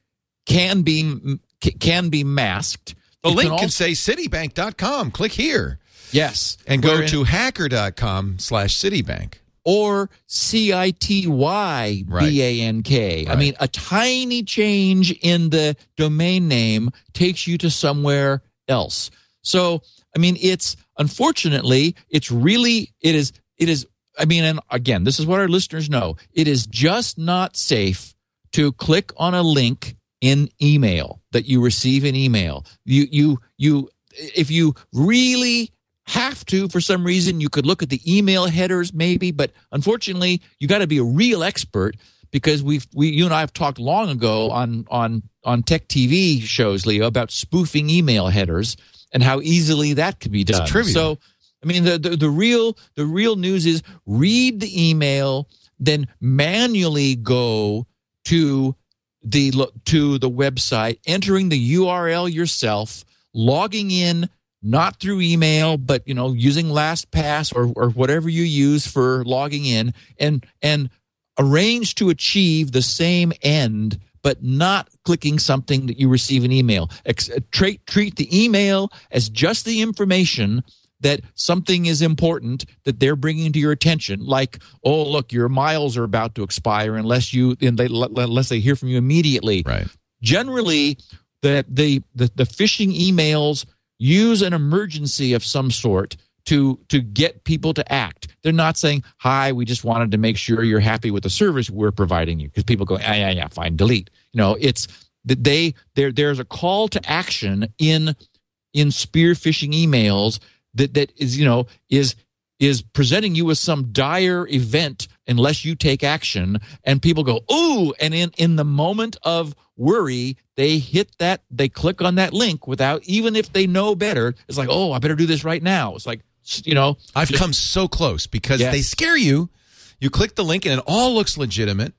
can be can be masked.
the
It
link can,
also-
say citibank.com. Click here
yes,
and go to hacker.com slash Citibank.
or C I T Y B A N K. I mean, a tiny change in the domain name takes you to somewhere else. So, I mean, it's unfortunately, it's really, it is, it is, I mean, and again, this is what our listeners know. It is just not safe to click on a link in email that you receive in email. You, you, you, if you really have to for some reason you could look at the email headers maybe but unfortunately you got to be a real expert because we've we you and I have talked long ago on on on tech TV shows Leo about spoofing email headers and how easily that could be done. So I mean the, the the real the real news is read the email then manually go to the to the website entering the URL yourself logging in not through email but you know using lastpass or or whatever you use for logging in and and arrange to achieve the same end but not clicking something that you receive an email. Ex- uh, treat treat the email as just the information that something is important that they're bringing to your attention. Like oh look your miles are about to expire unless you and they, unless they hear from you immediately.
Right.
generally the, the the the phishing emails use an emergency of some sort to to get people to act. They're not saying, "Hi, we just wanted to make sure you're happy with the service we're providing you." Because people go, "Yeah, yeah, yeah, fine, delete." You know, it's that they there there's a call to action in in spear phishing emails that that is you know is is presenting you with some dire event unless you take action and people go ooh and in in the moment of worry they hit that they click on that link without even if they know better it's like oh i better do this right now it's like you know
I've come so close because
Yes.
they scare you. You click the link and it all looks legitimate.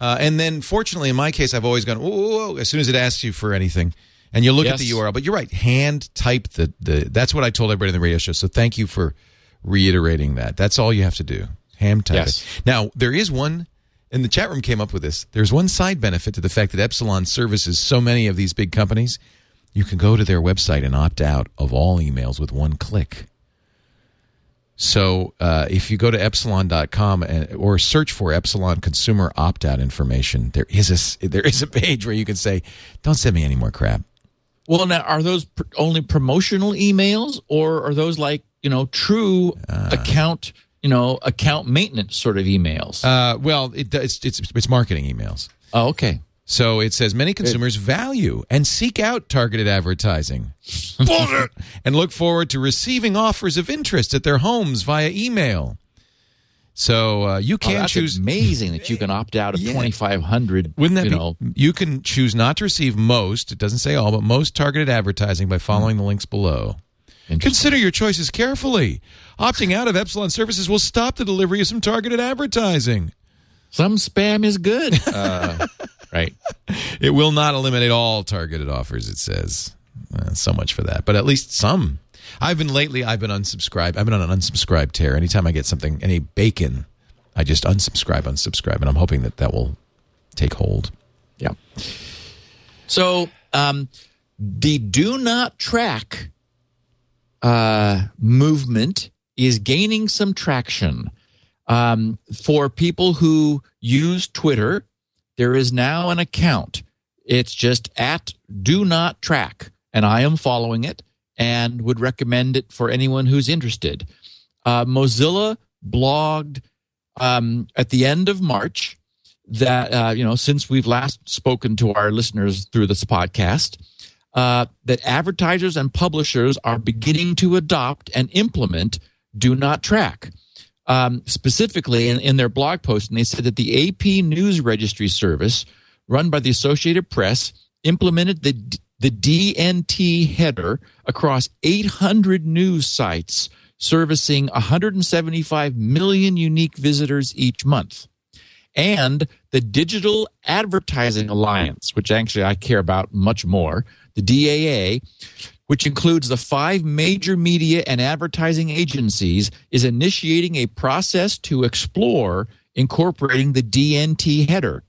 Uh, and then, fortunately, in my case, I've always gone, whoa, whoa, whoa, as soon as it asks you for anything. And you look at the URL. But you're right, hand type the, the. That's what I told everybody in the radio show. So thank you for reiterating that. That's all you have to do. Ham type
Yes.
it. Now, there is one, and the chat room came up with this. There's one side benefit to the fact that Epsilon services so many of these big companies. You can go to their website and opt out of all emails with one click. So uh, if you go to epsilon.com and, or search for Epsilon consumer opt out information, there is a there is a page where you can say, "Don't send me any more crap."
Well, now are those pr- only promotional emails, or are those like you know true
Uh.
account you know account maintenance sort of emails?
Uh, well, it, it's it's it's marketing emails.
oh, okay.
So it says many consumers value and seek out targeted advertising. And look forward to receiving offers of interest at their homes via email. So uh, you
Oh,
can
that's
choose.
amazing that you can opt out of
Yeah.
twenty five hundred.
Wouldn't that
you
be?
know?
You can choose not to receive most. It doesn't say all, but most targeted advertising by following the links below. Consider your choices carefully. Opting out of Epsilon services will stop the delivery of some targeted advertising.
Some spam is good. Uh, right.
It will not eliminate all targeted offers, it says. Uh, so much for that. But at least some. I've been lately, I've been unsubscribed. I've been on an unsubscribe tear. Anytime I get something, any bacon, I just unsubscribe, unsubscribe. And I'm hoping that that will take hold.
Yeah. So um, the do not track uh, movement is gaining some traction. Um, for people who use Twitter, there is now an account. It's just at do not track, and I am following it and would recommend it for anyone who's interested. Uh, Mozilla blogged um, at the end of March that uh, you know since we've last spoken to our listeners through this podcast uh, that advertisers and publishers are beginning to adopt and implement do not track um, specifically in, in their blog post and they said that the ap news registry service run by the associated press implemented the the dnt header across 800 news sites servicing 175 million unique visitors each month. And the Digital Advertising Alliance, which actually I care about much more, the DAA, which includes the five major media and advertising agencies, is initiating a process to explore incorporating the DNT header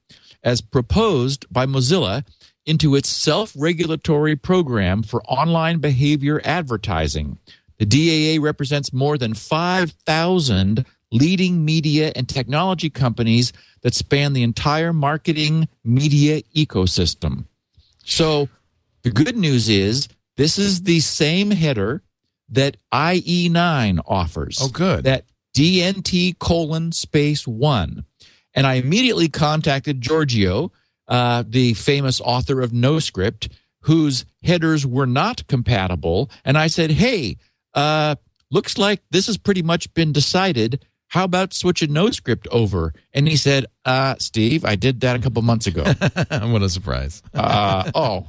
as proposed by Mozilla into its self regulatory program for online behavior advertising. The DAA represents more than 5,000 leading media and technology companies that span the entire marketing media ecosystem. So the good news is this is the same header that IE9 offers.
Oh, good.
That DNT colon space one. And I immediately contacted Giorgio, uh, the famous author of NoScript, whose headers were not compatible. And I said, hey, uh, looks like this has pretty much been decided. How about switching NoScript over? And he said, uh, Steve, I did that a couple months ago.
what a surprise.
Uh, oh,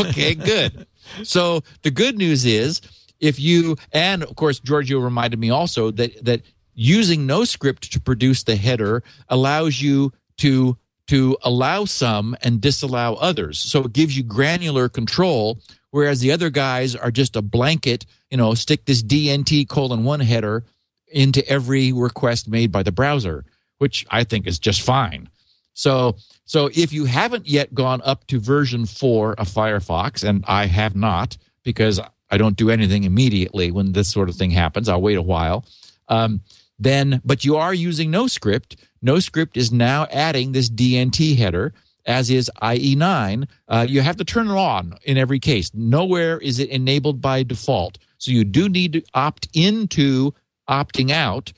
okay, good. So the good news is if you and of course Giorgio reminded me also that that using NoScript to produce the header allows you to to allow some and disallow others. So it gives you granular control, whereas the other guys are just a blanket, you know, stick this DNT colon one header into every request made by the browser, which I think is just fine. So, so if you haven't yet gone up to version four of Firefox, and I have not because I don't do anything immediately when this sort of thing happens, I'll wait a while. Um, then, but you are using NoScript. NoScript is now adding this DNT header, as is IE9. Uh, you have to turn it on in every case. Nowhere is it enabled by default. So you do need to opt into opting out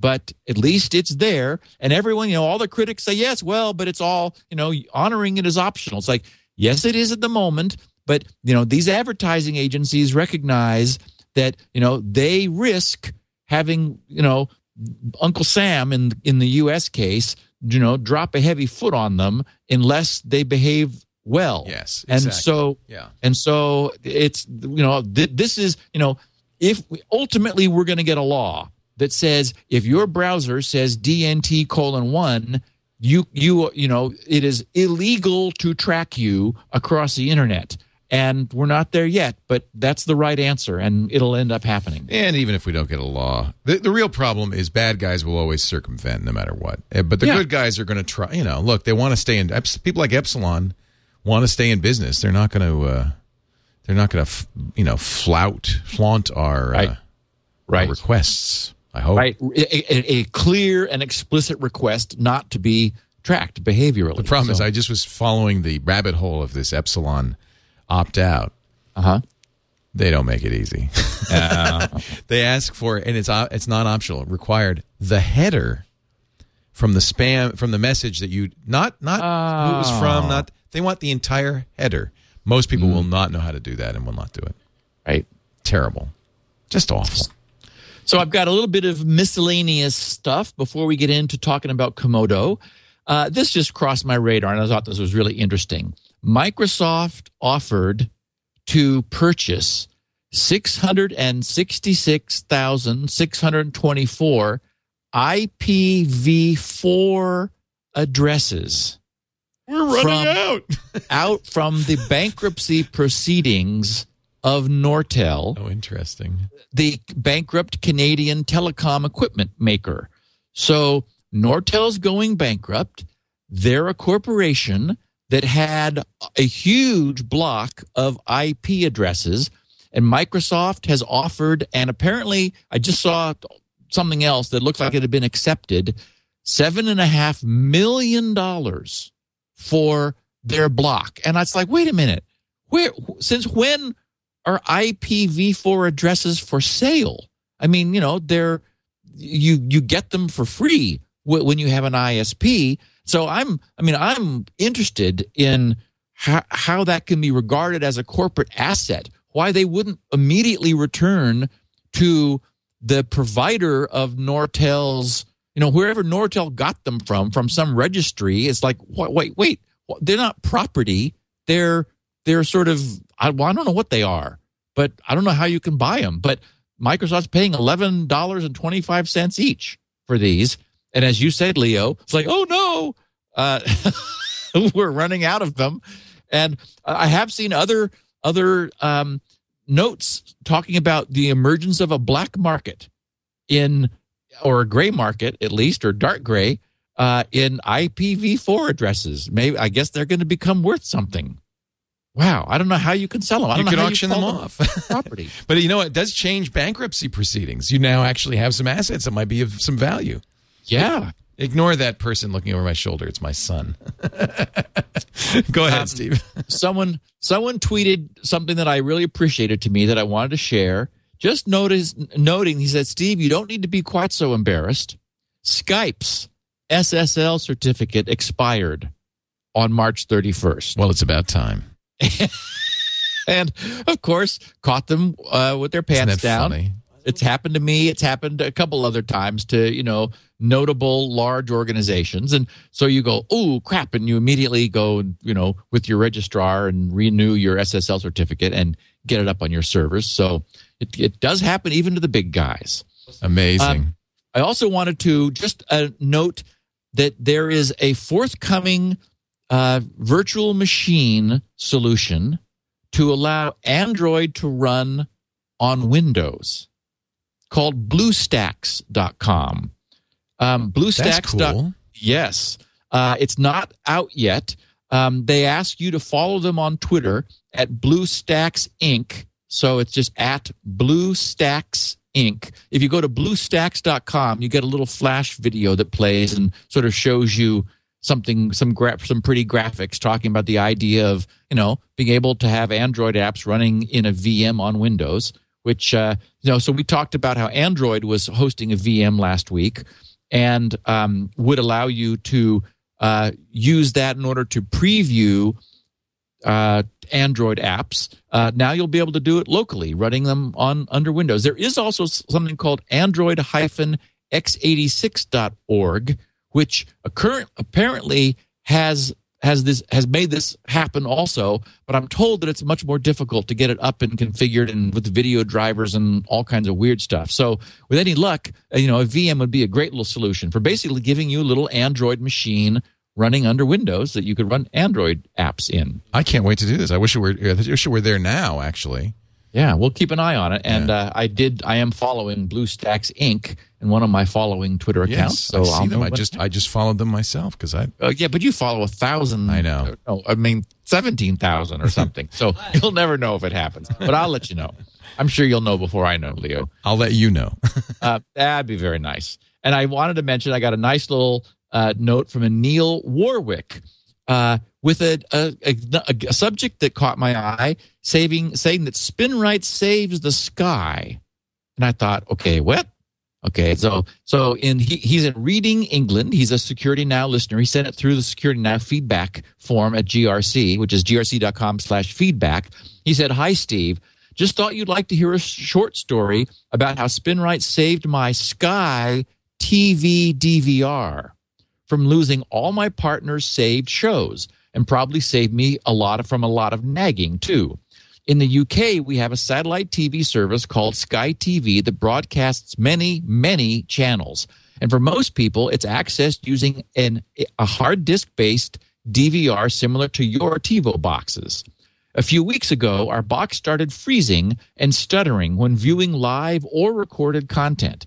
but at least it's there. And everyone, you know, all the critics say, yes, well, but it's all, you know, honoring it is optional. It's like, yes, it is at the moment, but, you know, these advertising agencies recognize that, you know, they risk having, you know, Uncle Sam in in the US case, you know, drop a heavy foot on them unless they behave well.
Yes, Exactly.
And so
Yeah.
and so it's you know th- this is you know if we, ultimately we're going to get a law that says if your browser says DNT colon one, you you you know it is illegal to track you across the internet. and we're not there yet. But that's the right answer, and it'll end up happening.
And even if we don't get a law, the, the real problem is bad guys will always circumvent no matter what. Uh, But the
Yeah.
good guys are going to try. You know, look, they want to stay in. People like Epsilon want to stay in business. They're not going to. Uh, they're not going to, f- you know, flout, flaunt our,
Right.
uh,
Right.
our requests. I hope.
Right, a, a, a clear and explicit request not to be tracked behaviorally.
The problem is, I just was following the rabbit hole of this Epsilon opt out.
uh-huh.
They don't make it easy. Uh, they ask for, and it's uh, it's not optional, required the header from the spam from the message that you not not who it was from. Not oh. they want the entire header. Most people mm-hmm. will not know how to do that and will not do it.
right.
Terrible, just awful.
So I've got a little bit of miscellaneous stuff before we get into talking about Comodo. Uh, this just crossed my radar, and I thought this was really interesting. Microsoft offered to purchase 666,624 IPv4 addresses
We're
running From-
out.
out from the bankruptcy proceedings of Nortel
oh, interesting.
the bankrupt Canadian telecom equipment maker. So Nortel's going bankrupt. They're a corporation that had a huge block of IP addresses, and Microsoft has offered, and apparently, I just saw something else that looked like it had been accepted seven and a half million dollars for their block. And it's like, wait a minute, where since when are IPv4 addresses for sale? I mean, you know, they're you you get them for free when you have an ISP. So I'm I mean, I'm interested in how, how that can be regarded as a corporate asset. Why they wouldn't immediately return to the provider of Nortel's, you know, wherever Nortel got them from, from some registry. It's like, wait, wait, wait, they're not property. They're they're sort of I, well, I don't know what they are, but I don't know how you can buy them. But Microsoft's paying eleven dollars and twenty five cents each for these, and as you said, Leo, it's like, oh no, uh, we're running out of them. And I have seen other other um, notes talking about the emergence of a black market in or a gray market at least or dark gray uh, in IPv4 addresses. Maybe I guess they're going to become worth something. Wow, I don't know how you can sell them. I
You can auction them off.
property.
But you know, it does change bankruptcy proceedings. You now actually have some assets that might be of some value.
Yeah.
Ignore that person looking over my shoulder. It's my son. Go ahead,
Um,
Steve.
someone someone tweeted something that I really appreciated to me that I wanted to share. Just notice noting he said, Steve, you don't need to be quite so embarrassed. Skype's SSL certificate expired on March 31st.
Well, it's about time.
And of course, caught them uh, with their pants down.
funny?
It's happened to me. It's happened a couple other times to, you know, notable large organizations. And so you go, oh, crap. And you immediately go, you know, with your registrar and renew your SSL certificate and get it up on your servers. So it, it does happen even to the big guys.
Amazing.
Um, I also wanted to just uh, note that there is a forthcoming uh, virtual machine solution to allow Android to run on Windows called BlueStacks.com. Um, BlueStacks.
Cool.
Yes. Uh, it's not out yet. Um, they ask you to follow them on Twitter at BlueStacks Inc. So it's just at BlueStacks Inc. If you go to BlueStacks.com, you get a little flash video that plays and sort of shows you something, some gra- some pretty graphics talking about the idea of you know being able to have Android apps running in a VM on Windows. Which uh, you know, so we talked about how Android was hosting a VM last week and um, would allow you to uh, use that in order to preview uh, Android apps. Uh, now you'll be able to do it locally, running them on under Windows. There is also something called Android-x86.org, which apparently has has this has made this happen also. But I'm told that it's much more difficult to get it up and configured and with video drivers and all kinds of weird stuff. So with any luck, uh, you know, a VM would be a great little solution for basically giving you a little Android machine running under Windows that you could run Android apps in.
I can't wait to do this. I wish it were. I wish it were there now. Actually,
Yeah, we'll keep an eye on it. And uh, I did. I am following BlueStacks Inc. in one of my following Twitter accounts.
yes,
so
I see
I'll
them. I just I just followed them myself because I
Uh, yeah, but you follow a thousand.
I know.
No, I mean seventeen thousand or something. so you'll never know if it happens. But I'll let you know. I'm sure you'll know before I know, Leo.
I'll let you know.
Uh, that'd be very nice. And I wanted to mention I got a nice little uh, note from a Neil Warwick uh, with a, a, a, a subject that caught my eye, saving saying that SpinRite saves the sky. And I thought, okay, what? Okay, so so in he, he's in Reading, England. He's a Security Now listener. He sent it through the Security Now feedback form at GRC, which is grc.com/slash feedback. He said, "Hi, Steve. Just thought you'd like to hear a short story about how SpinRite saved my Sky TV DVR from losing all my partner's saved shows, and probably saved me a lot of, from a lot of nagging too." In the UK, we have a satellite TV service called Sky TV that broadcasts many, many channels. And for most people, it's accessed using an, a hard disk based DVR similar to your TiVo boxes. A few weeks ago, our box started freezing and stuttering when viewing live or recorded content.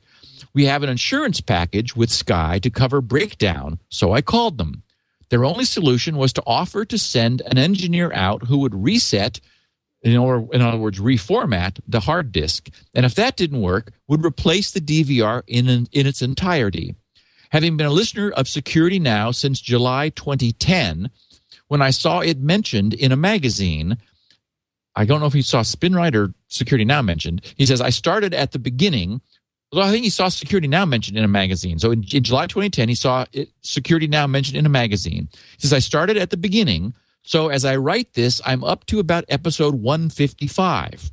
We have an insurance package with Sky to cover breakdown, so I called them. Their only solution was to offer to send an engineer out who would reset in, or, in other words, reformat the hard disk, and if that didn't work, would replace the DVR in, in its entirety. Having been a listener of Security Now since July 2010, when I saw it mentioned in a magazine, I don't know if he saw SpinRite Security Now mentioned. He says, I started at the beginning. I think he saw Security Now mentioned in a magazine. So in, in July 2010, he saw it, Security Now mentioned in a magazine. He says, I started at the beginning. So as I write this, I'm up to about episode 155.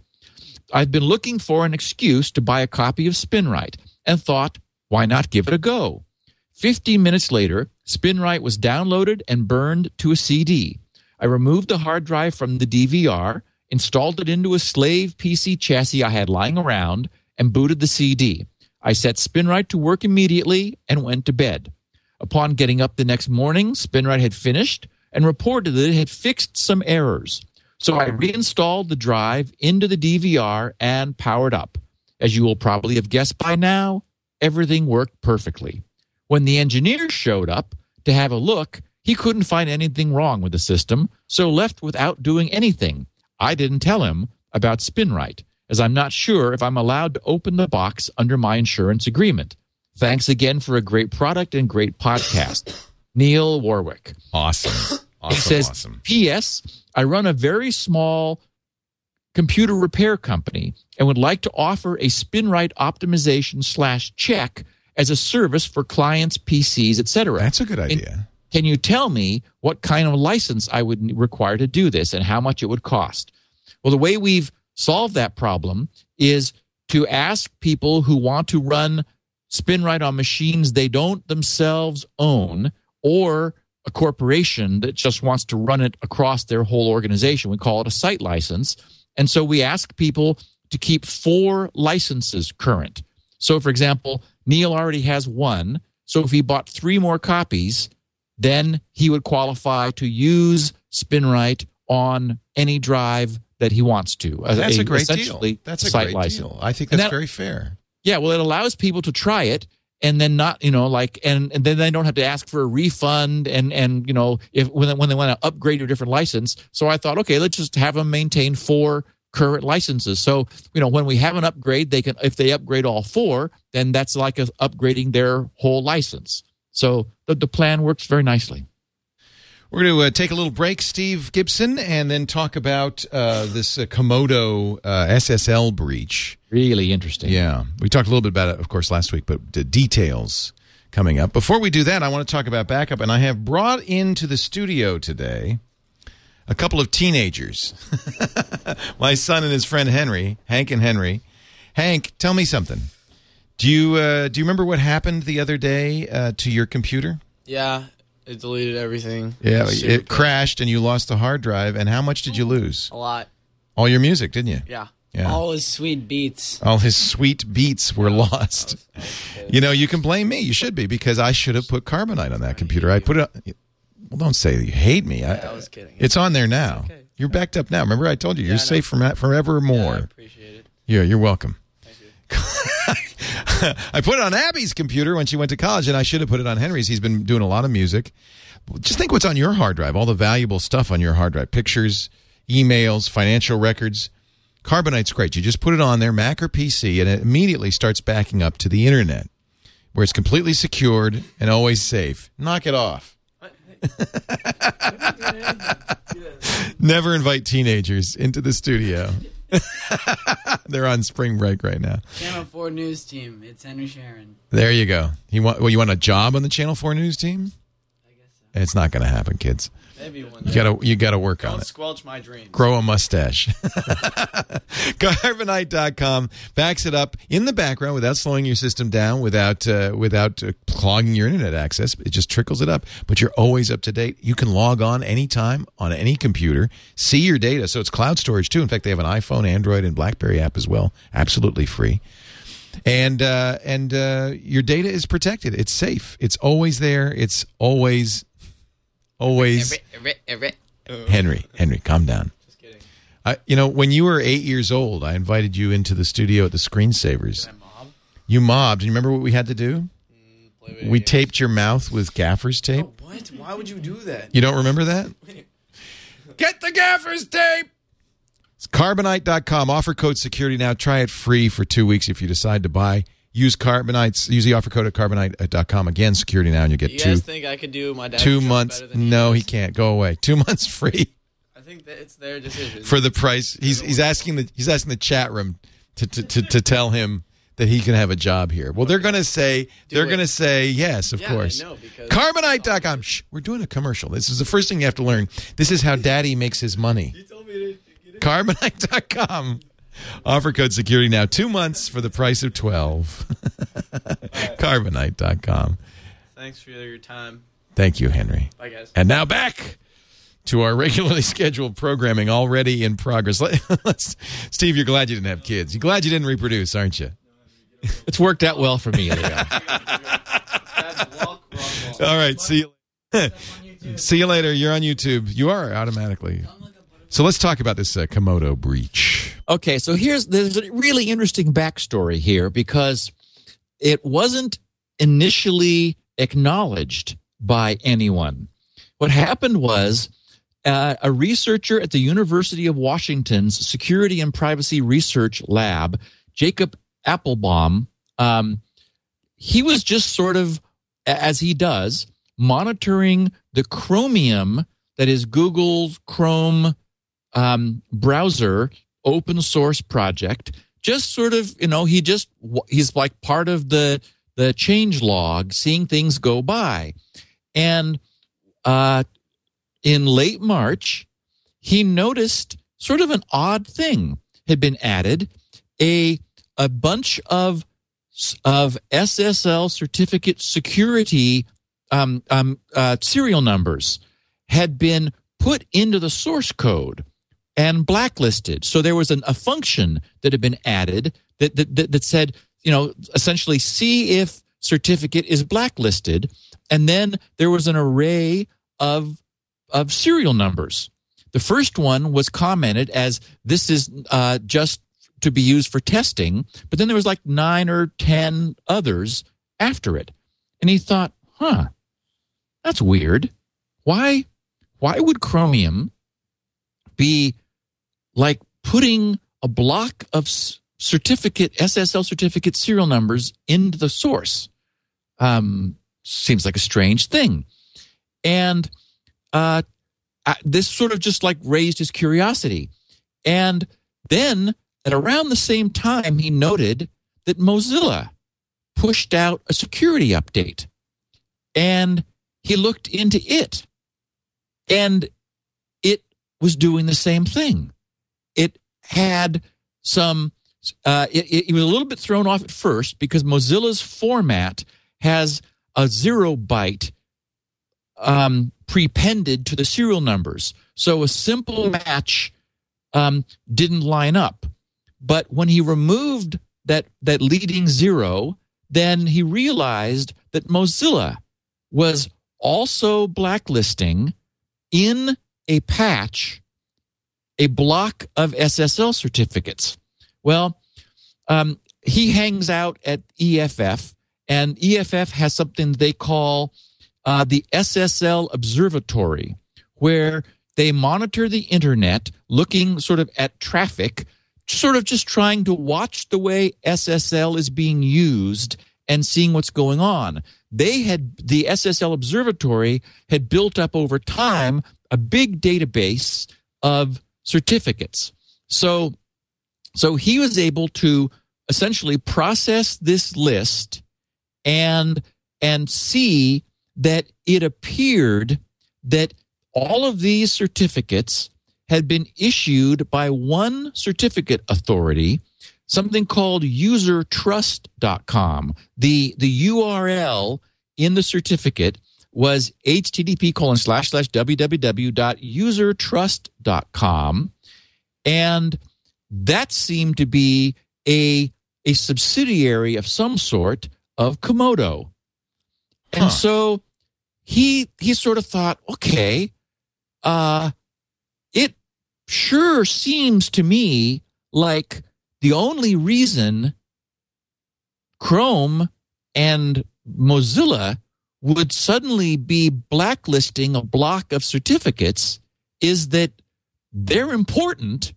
I've been looking for an excuse to buy a copy of SpinRite and thought, why not give it a go? 15 minutes later, SpinRite was downloaded and burned to a CD. I removed the hard drive from the DVR, installed it into a slave PC chassis I had lying around, and booted the CD. I set SpinRite to work immediately and went to bed. Upon getting up the next morning, SpinRite had finished and reported that it had fixed some errors. So I reinstalled the drive into the DVR and powered up. As you will probably have guessed by now, everything worked perfectly. When the engineer showed up to have a look, he couldn't find anything wrong with the system, so left without doing anything. I didn't tell him about SpinRite, as I'm not sure if I'm allowed to open the box under my insurance agreement. Thanks again for a great product and great podcast. Neil Warwick.
awesome, awesome,
He says,
awesome.
P.S. I run a very small computer repair company and would like to offer a SpinRite optimization slash check as a service for clients, PCs, etc.
That's a good idea.
Can you tell me what kind of license I would require to do this and how much it would cost? Well, the way we've solved that problem is to ask people who want to run SpinRite on machines they don't themselves own or a corporation that just wants to run it across their whole organization. We call it a site license. And so we ask people to keep four licenses current. So, for example, Neil already has one. So if he bought three more copies, then he would qualify to use SpinRite on any drive that he wants to.
That's a great deal. That's a great
license.
deal. I think that's
that-
very fair.
Yeah, well, it allows people to try it and then not, you know, like, and, and then they don't have to ask for a refund and, and, you know, if, when they, when they want to upgrade to a different license. So I thought, okay, let's just have them maintain four current licenses. So, you know, when we have an upgrade, they can, if they upgrade all four, then that's like a, upgrading their whole license. So the, the plan works very nicely.
We're going to uh, take a little break, Steve Gibson, and then talk about uh, this uh, Comodo uh, SSL breach.
Really interesting.
Yeah, we talked a little bit about it, of course, last week, but the details coming up. Before we do that, I want to talk about backup, and I have brought into the studio today a couple of teenagers. My son and his friend Henry, Hank and Henry. Hank, tell me something. Do you uh, do you remember what happened the other day uh, to your computer?
Yeah, it deleted everything.
Yeah,
Super
it crashed and you lost the hard drive. And how much did you lose?
A lot.
All your music, didn't you?
Yeah.
Yeah.
All his sweet beats.
All his sweet beats were lost. You know, you can blame me. You should be because I should have put carbonite on that computer. I put it. Well, don't say that you hate me. I,
I was kidding.
It's on there now.
okay.
You're backed up now. Remember, I told you
Yeah,
you're
I
safe from forevermore.
Yeah, I appreciate it.
Yeah, you're welcome.
Thank you.
I put it on Abby's computer when she went to college, and I should have put it on Henry's. He's been doing a lot of music. Just think what's on your hard drive, all the valuable stuff on your hard drive pictures, emails, financial records. Carbonite's great. You just put it on there, Mac or PC, and it immediately starts backing up to the internet where it's completely secured and always safe. Knock it off. Never invite teenagers into the studio. They're on spring break right now.
Channel 4 news team. It's Henry Sharon.
There you go. You want well, you want a job on the Channel Four news team?
I guess so.
It's not going to happen, kids.
Maybe
You gotta you gotta work on
Don't
it.
squelch my dreams.
Grow a mustache. Carbonite.com backs it up in the background without slowing your system down, without uh, without uh, clogging your internet access. It just trickles it up, but you're always up to date. You can log on anytime on any computer, see your data. So it's cloud storage too. In fact, they have an iPhone, Android, and BlackBerry app as well, absolutely free. And uh, and uh, your data is protected. It's safe. It's always there. It's always always. Uh-huh. Henry, Henry, calm down.
Just kidding.
I, you know, when you were eight years old, I invited you into the studio at the Screensavers.
Can I mob?
You mobbed. You remember what we had to do?
Mm, play video
We
games.
taped your mouth with gaffer's oh, tape.
Oh, what? Why would you do that?
You don't remember that? Get the gaffer's tape. It's carbonite.com. Offer code security now. Try it free for two weeks if you decide to buy. Use carbonites. Use the offer code at carbonite.com. Again, security now, and you get
You
two
think I could do my
two months. No, he can't. Go away. Two months free.
I think that it's their decision.
for the price. He's he's asking the he's asking the chat room to to, to, to tell him that he can have a job here. Well, they're going to say they're
it.
going to say yes, of
Yeah, I
course.
know, because-
Carbonite.com. Shh, we're doing a commercial. This is the first thing you have to learn. This is how daddy makes his money. Carbonite.com. Offer code security now. 2 months for the price of 12. Carbonite.com.
Thanks for your time.
Thank you, Henry.
Bye, guys.
And now back to our regularly scheduled programming already in progress. Steve, you're glad you didn't have kids. You're glad you didn't reproduce, aren't you?
It's worked out well for me.
All right, see you. see you later. You're on YouTube. You are automatically. So let's talk about this uh, Comodo breach.
Okay, so here's there's a really interesting backstory here because it wasn't initially acknowledged by anyone. What happened was uh, a researcher at the University of Washington's Security and Privacy Research Lab, Jacob Appelbaum, um, he was just sort of, as he does, monitoring the Chromium that is Google's Chrome um, browser open source project. Just sort of, you know, he just he's like part of the the change log, seeing things go by, and uh, in late March, he noticed sort of an odd thing had been added a a bunch of of SSL certificate security um, um, uh, serial numbers had been put into the source code and blacklisted. So there was an, a function that had been added that, that, that, that said, you know, essentially see if certificate is blacklisted. And then there was an array of, of serial numbers. The first one was commented as this is uh, just to be used for testing, but then there was like nine or 10 others after it. And he thought, huh, that's weird. Why, why would Chromium be like putting a block of certificate SSL certificate serial numbers into the source. Um, seems like a strange thing, and uh, this sort of just like raised his curiosity. And then at around the same time, he noted that Mozilla pushed out a security update, and he looked into it, and it was doing the same thing it had some uh, it, it, was a little bit thrown off at first because mozilla's format has a zero byte um, prepended to the serial numbers. So a simple match um, didn't line up. But when he removed that that leading zero then he realized that mozilla was also blacklisting in a patch a block of SSL certificates. Well, um, he hangs out at EFF, and EFF has something they call uh, the SSL Observatory, where they monitor the internet, looking sort of at traffic, sort of just trying to watch the way SSL is being used and seeing what's going on. They had the SSL Observatory had built up over time a big database of certificates. So so he was able to essentially process this list and and see that it appeared that all of these certificates had been issued by one certificate authority something called usertrust.com the the url in the certificate was http colon slash slash www.usertrust.com and that seemed to be a a subsidiary of some sort of Comodo and
Huh.
so he he sort of thought okay uh it sure seems to me like the only reason chrome and mozilla would suddenly be blacklisting a block of certificates is that they're important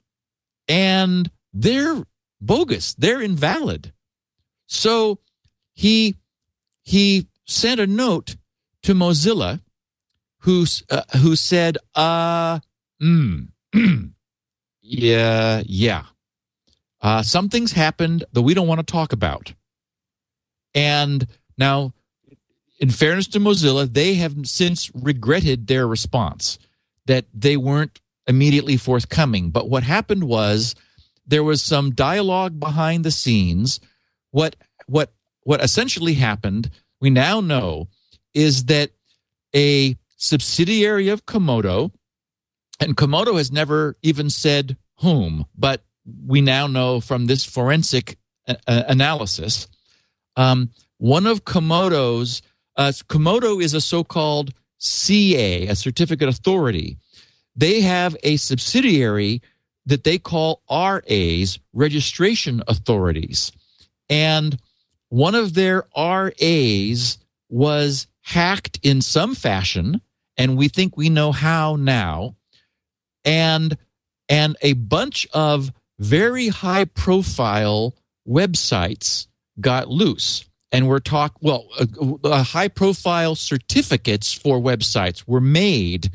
and they're bogus. They're invalid. So he he sent a note to mozilla who uh, who said uh mm, yeah yeah. Uh something's happened that we don't want to talk about. And now in fairness to Mozilla, they have since regretted their response that they weren't immediately forthcoming. But what happened was there was some dialogue behind the scenes. What what what essentially happened, we now know, is that a subsidiary of Comodo, and Comodo has never even said whom, but we now know from this forensic uh, uh, analysis, um, one of Comodo's uh, Comodo is a so-called CA, a certificate authority. They have a subsidiary that they call RAs, registration authorities, and one of their RAs was hacked in some fashion, and we think we know how now. And and a bunch of very high profile websites got loose and we're talk well high profile certificates for websites were made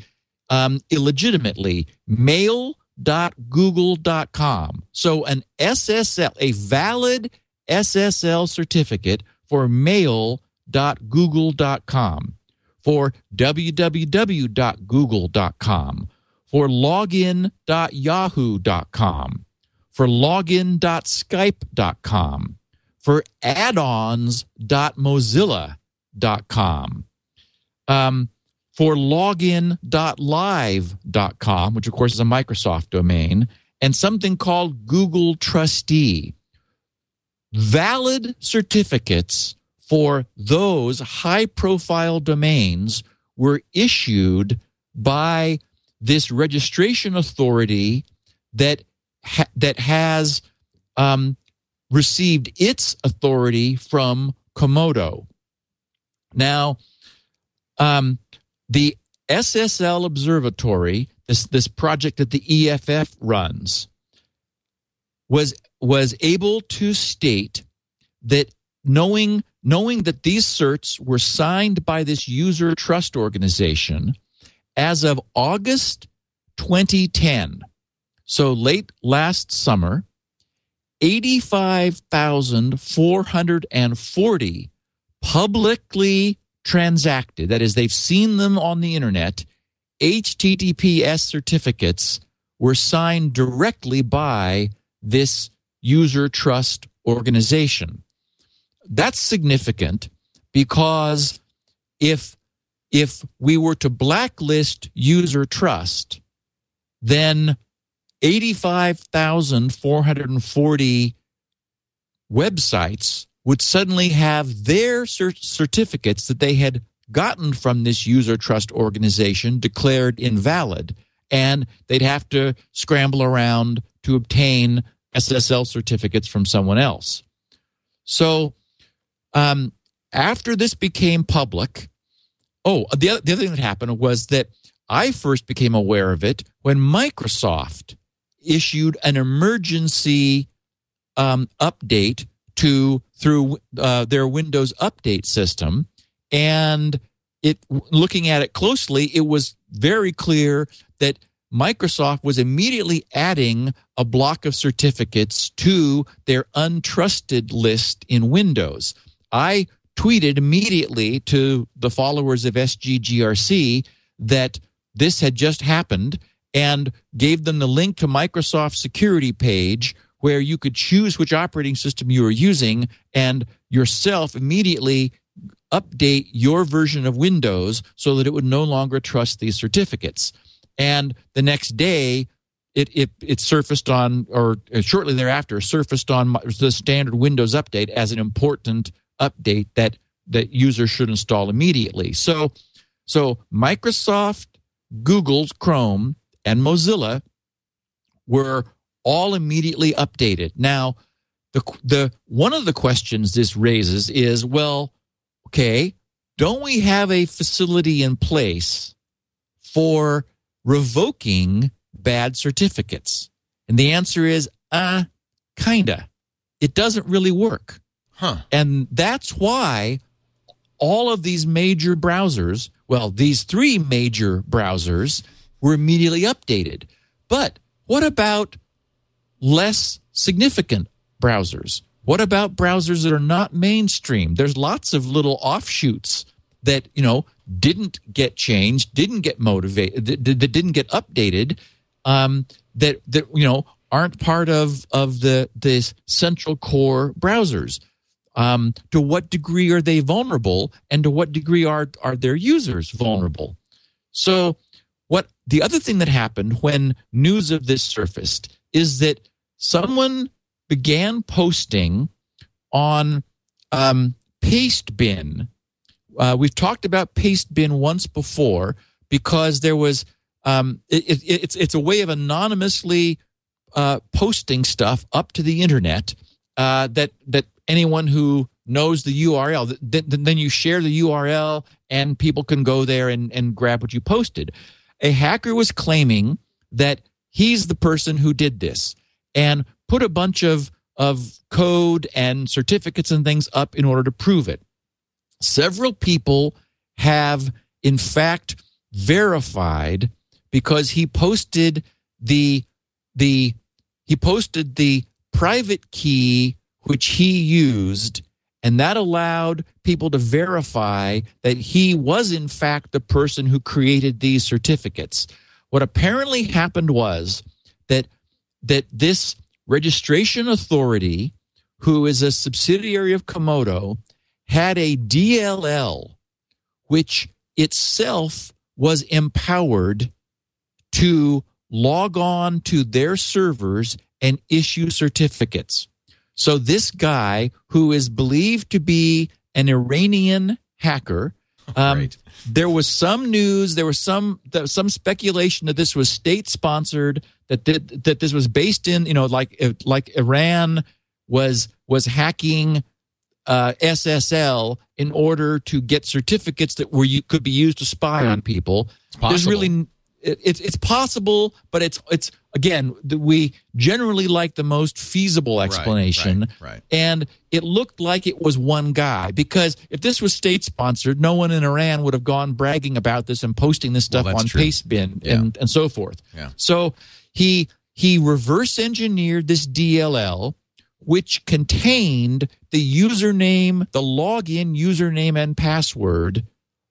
um, illegitimately. mail.google.com so an ssl a valid ssl certificate for mail.google.com for www.google.com for login.yahoo.com for login.skype.com for add-ons.mozilla.com um, for login.live.com which of course is a microsoft domain and something called global trustee. Valid certificates for those high profile domains were issued by this registration authority that ha- that has um, received its authority from Comodo. Now, um, the SSL Observatory, this this project that the EFF runs, was was able to state that knowing knowing that these certs were signed by this user trust organization as of August 2010 so late last summer 85,440 publicly transacted that is they've seen them on the internet https certificates were signed directly by this user trust organization. That's significant because if if we were to blacklist user trust then 85,440 websites would suddenly have their cert- certificates that they had gotten from this user trust organization declared invalid, and they'd have to scramble around to obtain SSL certificates from someone else. So, um, after this became public, oh, the other, the other thing that happened was that I first became aware of it when Microsoft issued an emergency um, update to through uh, their Windows update system, and it looking at it closely, it was very clear that Microsoft was immediately adding a block of certificates to their untrusted list in Windows. I tweeted immediately to the followers of SGGRC that this had just happened and gave them the link to Microsoft's security page where you could choose which operating system you were using and yourself immediately update your version of Windows so that it would no longer trust these certificates. And the next day, it, it, it surfaced on, or uh, shortly thereafter, surfaced on the standard Windows update as an important update that that users should install immediately. So, so Microsoft, Google's Chrome, and Mozilla were all immediately updated. Now, the the one of the questions this raises is, well, okay, don't we have a facility in place for revoking bad certificates? And the answer is, uh, kinda. It doesn't really work.
Huh.
And that's why all of these major browsers, well, these three major browsers were immediately updated. But what about less significant browsers? What about browsers that are not mainstream? There's lots of little offshoots that, you know, didn't get changed, didn't get motivated, that, didn't get updated, um, that, that, you know, aren't part of, of the, the central core browsers. Um, to what degree are they vulnerable and to what degree are, are their users vulnerable? So what the other thing that happened when news of this surfaced is that someone began posting on um, Pastebin. Uh, we've talked about Pastebin once before because there was um, it, it, it's it's a way of anonymously uh, posting stuff up to the internet uh, that that anyone who knows the URL then, then you share the URL and people can go there and, and grab what you posted. A hacker was claiming that he's the person who did this and put a bunch of of code and certificates and things up in order to prove it. Several people have in fact verified because he posted the the he posted the private key which he used and that allowed people to verify that he was in fact the person who created these certificates what apparently happened was that that this registration authority who is a subsidiary of Comodo had a DLL which itself was empowered to log on to their servers and issue certificates. So this guy who is believed to be an Iranian hacker, um,
Right.
there was some news, there was some some speculation that this was state sponsored, that that, that this was based in you know like like Iran was was hacking uh, SSL in order to get certificates that were you could be used to spy on people. There's
possible.
really it, it's it's possible, but it's it's again the, we generally like the most feasible explanation.
right, right.
And it looked like it was one guy because if this was state sponsored, no one in Iran would have gone bragging about this and posting this stuff
Well,
on
true.
Pastebin
Yeah.
and and so forth.
Yeah.
So he he reverse engineered this DLL which contained the username, the login username and password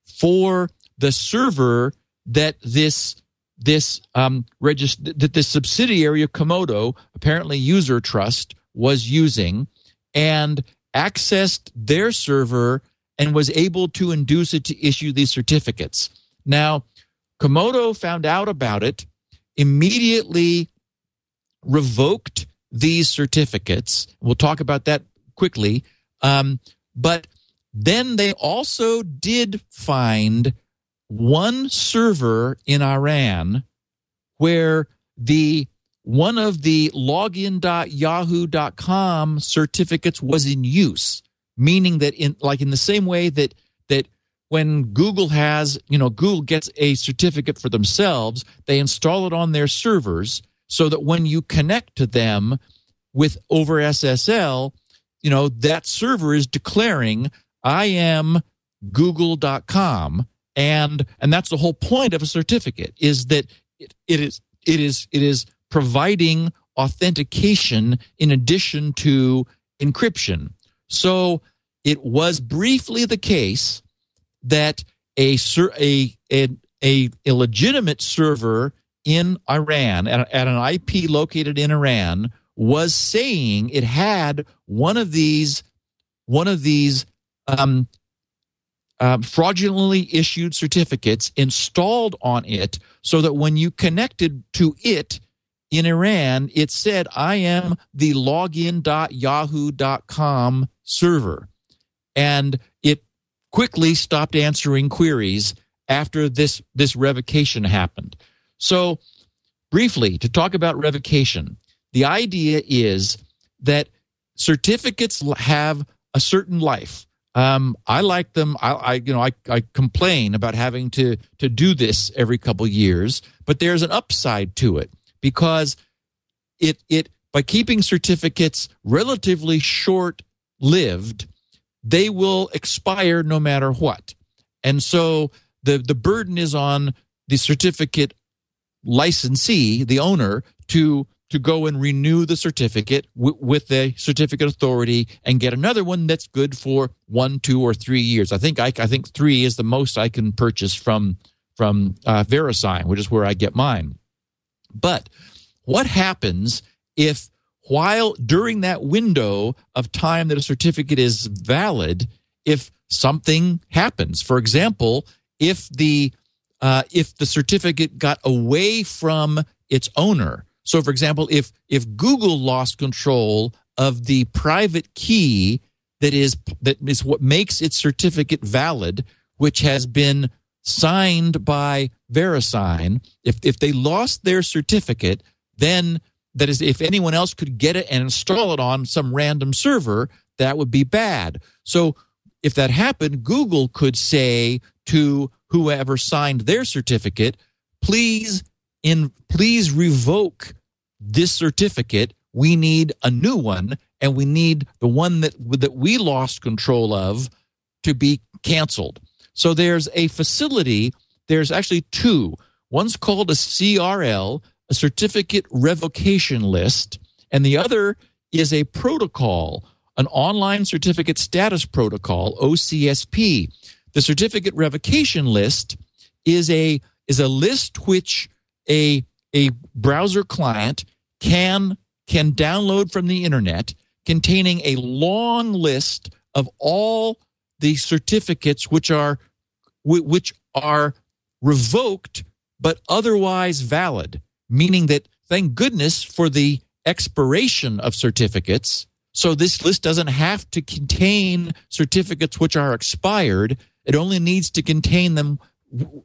for the server that this this um regist- that this subsidiary of Comodo, apparently User Trust, was using and accessed their server and was able to induce it to issue these certificates. Now, Comodo found out about it, immediately revoked these certificates. We'll talk about that quickly. Um, but Then they also did find one server in Iran where the one of the login.yahoo.com certificates was in use, meaning that in like in the same way that that when Google has, you know, Google gets a certificate for themselves, they install it on their servers so that when you connect to them with over SSL, you know, that server is declaring I am google.com and and that's the whole point of a certificate is that it, it is it is it is providing authentication in addition to encryption. So it was briefly the case that a a a, a, a legitimate server in Iran at, at an IP located in Iran was saying it had one of these one of these um, uh, fraudulently issued certificates installed on it so that when you connected to it in Iran, it said, I am the login.yahoo.com server. And it quickly stopped answering queries after this, this revocation happened. So, briefly, to talk about revocation, the idea is that certificates have a certain life. Um, I like them. I, I, you know, I, I complain about having to to do this every couple years, but there's an upside to it because it it by keeping certificates relatively short lived, they will expire no matter what, and so the the burden is on the certificate licensee, the owner, to to go and renew the certificate w- with the certificate authority and get another one that's good for one, two, or three years. I think I, I think three is the most I can purchase from from uh, VeriSign, which is where I get mine. But what happens if while during that window of time that a certificate is valid, if something happens? For example, if the uh, if the certificate got away from its owner so, for example, if if Google lost control of the private key that is that is what makes its certificate valid, which has been signed by VeriSign, if if they lost their certificate, then that is if anyone else could get it and install it on some random server, that would be bad. So if that happened, Google could say to whoever signed their certificate, please in please revoke this certificate. We need a new one, and we need the one that that we lost control of to be canceled. So there's a facility. There's actually two. One's called a CRL, a certificate revocation list, and the other is a protocol, an online certificate status protocol, OCSP. The certificate revocation list is a is a list which a a browser client can can download from the internet containing a long list of all the certificates which are which are revoked but otherwise valid meaning that thank goodness for the expiration of certificates. So this list doesn't have to contain certificates which are expired. It only needs to contain them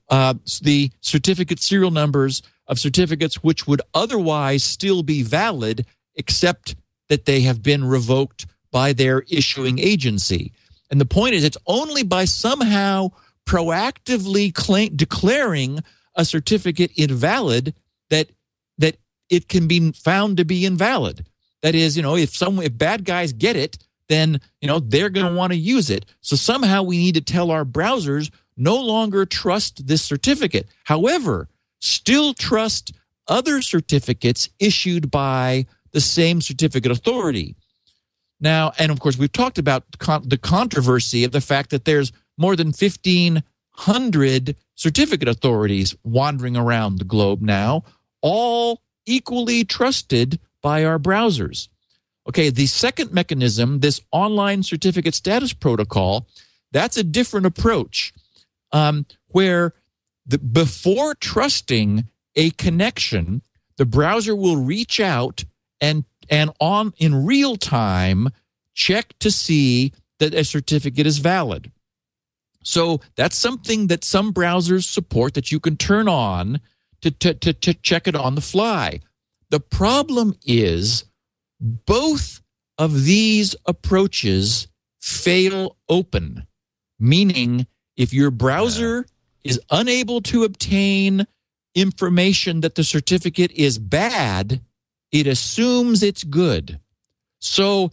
uh, the certificate serial numbers of certificates which would otherwise still be valid, except that they have been revoked by their issuing agency. And the point is, it's only by somehow proactively claim, declaring a certificate invalid that that it can be found to be invalid. That is, you know, if some if bad guys get it, then you know they're going to want to use it. So somehow we need to tell our browsers no longer trust this certificate. However, still trust other certificates issued by the same certificate authority. Now, and of course, we've talked about the controversy of the fact that there's more than 1,500 certificate authorities wandering around the globe now, all equally trusted by our browsers. Okay, the second mechanism, this online certificate status protocol, that's a different approach um, where before trusting a connection, the browser will reach out and and on in real time check to see that a certificate is valid. So that's something that some browsers support that you can turn on to, to, to, to check it on the fly. The problem is both of these approaches fail open, meaning if your browser is unable to obtain information that the certificate is bad, it assumes it's good. So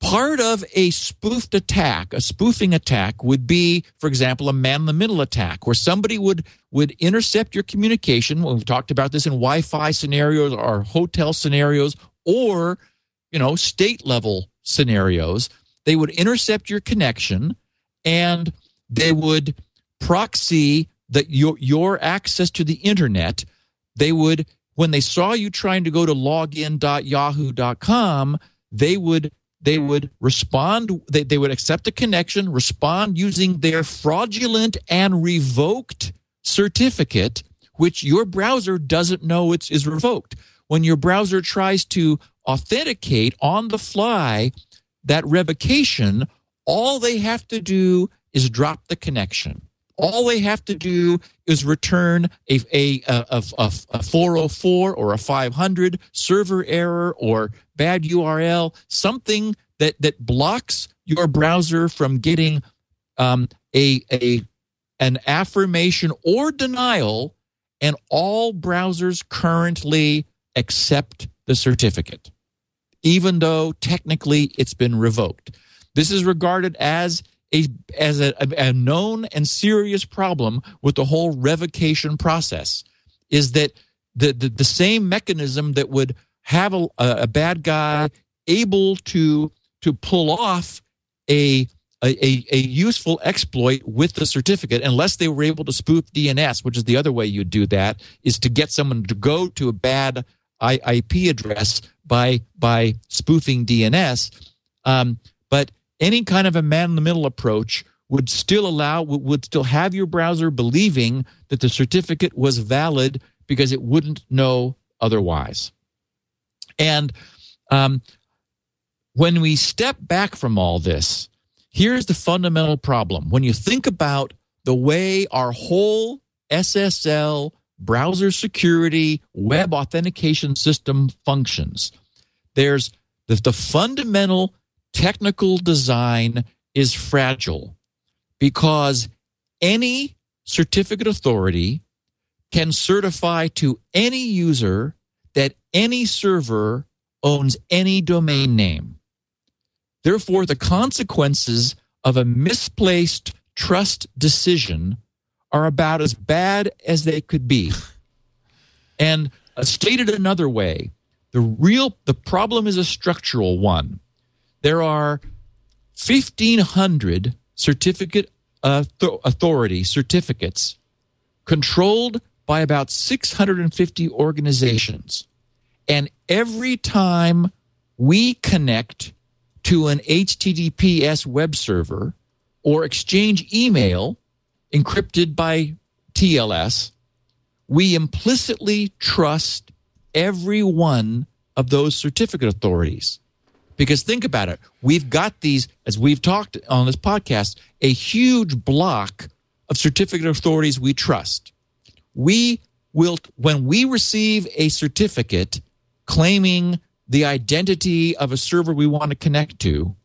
part of a spoofed attack, a spoofing attack would be, for example, a man in the middle attack where somebody would would intercept your communication. We've talked about this in Wi-Fi scenarios or hotel scenarios or, you know, state level scenarios. They would intercept your connection and they would proxy that your your access to the internet. They would when they saw you trying to go to login.yahoo.com, they would they would respond they, they would accept a connection respond using their fraudulent and revoked certificate which your browser doesn't know it's is revoked when your browser tries to authenticate on the fly that revocation all they have to do is drop the connection all they have to do is return a, a, a, a, a 404 or a 500 server error or bad URL, something that, that blocks your browser from getting um, a, a, an affirmation or denial, and all browsers currently accept the certificate, even though technically it's been revoked. This is regarded as a, as a, a known and serious problem with the whole revocation process is that the, the, the same mechanism that would have a, a bad guy able to to pull off a, a, a useful exploit with the certificate unless they were able to spoof DNS, which is the other way you do that, is to get someone to go to a bad IP address by by spoofing DNS. Um, but any kind of a man in the middle approach would still allow would still have your browser believing that the certificate was valid because it wouldn't know otherwise. And um, when we step back from all this here's the fundamental problem. When you think about the way our whole ssl browser security web authentication system functions there's the, the fundamental technical design is fragile because any certificate authority can certify to any user that any server owns any domain name. Therefore, the consequences of a misplaced trust decision are about as bad as they could be. And uh, stated another way, the real the problem is a structural one there are 1,500 certificate uh, authority certificates controlled by about 650 organizations. And every time we connect to an HTTPS web server or exchange email encrypted by TLS, we implicitly trust every one of those certificate authorities. Because think about it. We've got these, as we've talked on this podcast, a huge block of certificate authorities we trust. We will, when we receive a certificate claiming the identity of a server we want to connect to,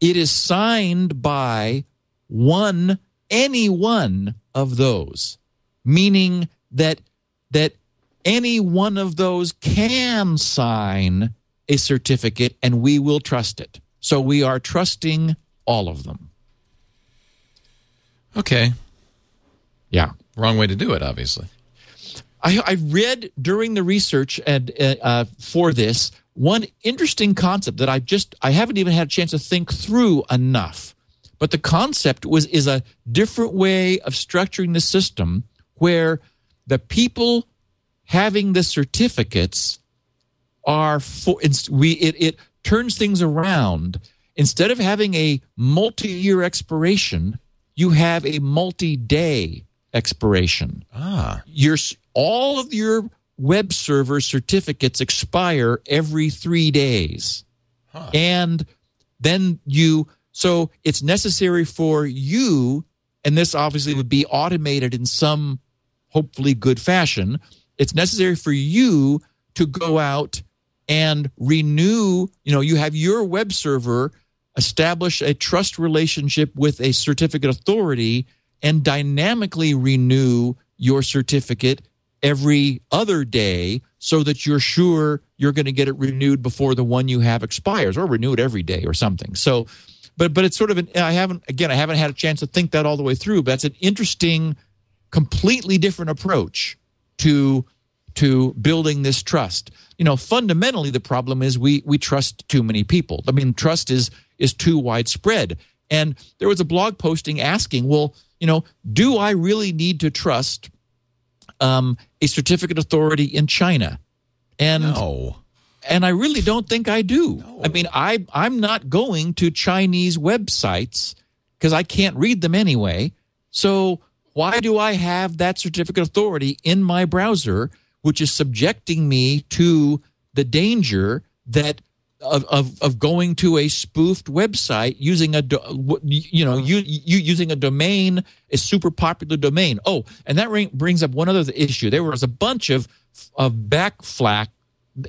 it is signed by one, any one of those, meaning that, that any one of those can sign a certificate and we will trust it. So we are trusting all of them.
Okay.
Yeah.
Wrong way to do it, obviously.
I, I read during the research and uh, uh, for this one interesting concept that I just I haven't even had a chance to think through enough. But the concept was is a different way of structuring the system where the people having the certificates are for it's, we it, it turns things around. Instead of having a multi-year expiration, you have a multi-day expiration.
Ah,
Your all of your web server certificates expire every three days, and then you So it's necessary for you, and this obviously would be automated in some hopefully good fashion. It's necessary for you to go out and renew, you know, you have your web server establish a trust relationship with a certificate authority and dynamically renew your certificate every other day so that you're sure you're going to get it renewed before the one you have expires or renew it every day or something. So but but it's sort of an I haven't again I haven't had a chance to think that all the way through, but that's an interesting completely different approach to to building this trust. You know, fundamentally the problem is we we trust too many people. I mean, trust is is too widespread. And there was a blog posting asking, well, you know, do I really need to trust um, a certificate authority in China? And
No.
and I really don't think I do. I mean, I I'm not going to Chinese websites because I can't read them anyway. So why do I have that certificate authority in my browser, which is subjecting me to the danger that of, of, of going to a spoofed website using a you know you, you using a domain a super popular domain oh and that ring, brings up one other issue there was a bunch of of backflack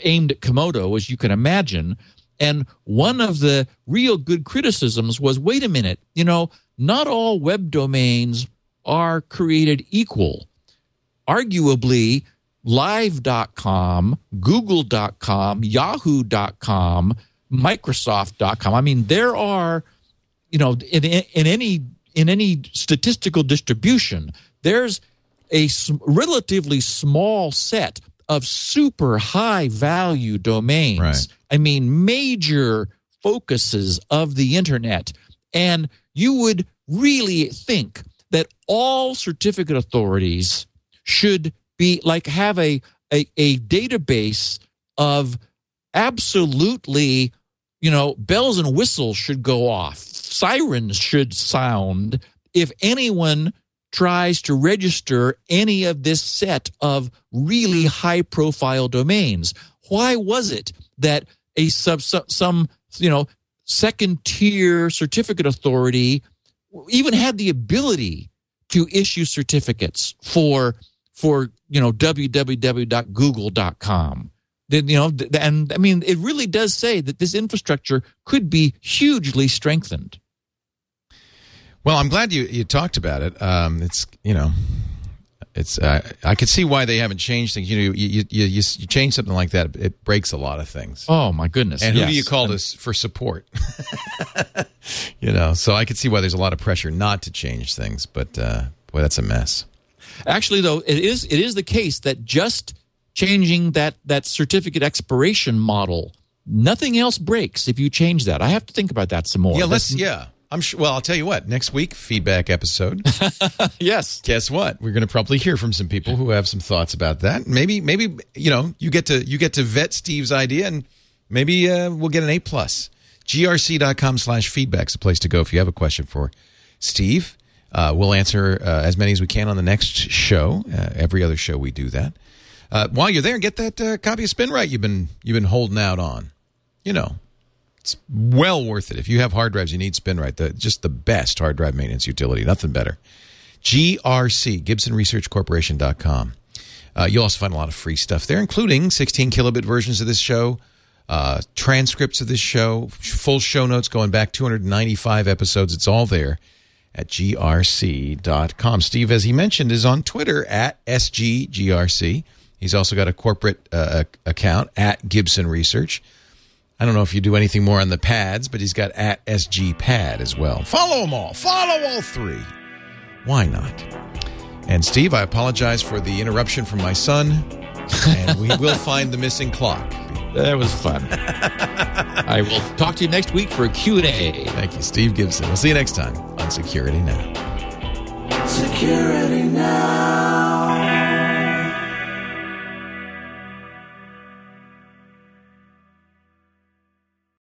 aimed at Comodo, as you can imagine. And one of the real good criticisms was wait a minute, you know, not all web domains are created equal. Arguably, live.com, google.com, yahoo.com, microsoft.com. I mean, there are, you know, in, in any in any statistical distribution, there's a relatively small set of super high value domains.
Right.
I mean, major focuses of the internet. And you would really think that all certificate authorities should be like have a, a, a database of absolutely, you know, bells and whistles should go off, sirens should sound if anyone tries to register any of this set of really high profile domains. Why was it that a sub, some, some you know second tier certificate authority even had the ability to issue certificates for for you know www.google.com then you know and i mean it really does say that this infrastructure could be hugely strengthened
Well, I'm glad you, you talked about it. Um, it's you know, it's uh, I could see why they haven't changed things. You know, you you, you, you change something like that, it breaks a lot of things.
oh my goodness
and who do you call this for support? you know, so I could see why there's a lot of pressure not to change things, but uh, boy, that's a mess.
Actually, though, it is it is the case that just changing that that certificate expiration model, nothing else breaks if you change that. I have to think about that some more.
Yeah, let's.
That's-
Yeah, I'm sure. Well, I'll tell you what. Next week, feedback episode.
yes.
Guess what? We're going to probably hear from some people who have some thoughts about that. Maybe, maybe you know, you get to you get to vet Steve's idea, and maybe uh, we'll get an A plus. grc.com slash feedback is a place to go if you have a question for Steve. Uh, we'll answer uh, as many as we can on the next show. Uh, every other show we do that. Uh, while you're there, get that uh, copy of SpinRite you've been you've been holding out on. You know, it's well worth it. If you have hard drives, you need SpinRite. The just the best hard drive maintenance utility. Nothing better. GRC, GibsonResearchCorporation.com. Uh, you'll also find a lot of free stuff there, including 16 kilobit versions of this show, uh, transcripts of this show, full show notes going back 295 episodes. It's all there at grc.com. Steve, as he mentioned, is on Twitter at SGGRC. He's also got a corporate uh, account at Gibson Research. I don't know if you do anything more on the pads, but he's got at sgpad as well. Follow them all. Follow all three. Why not? And Steve, I apologize for the interruption from my son, and we will find the missing clock.
That was fun. I will talk to you next week for a Q&A.
Thank you, Steve Gibson. We'll see you next time on Security Now.
Security Now.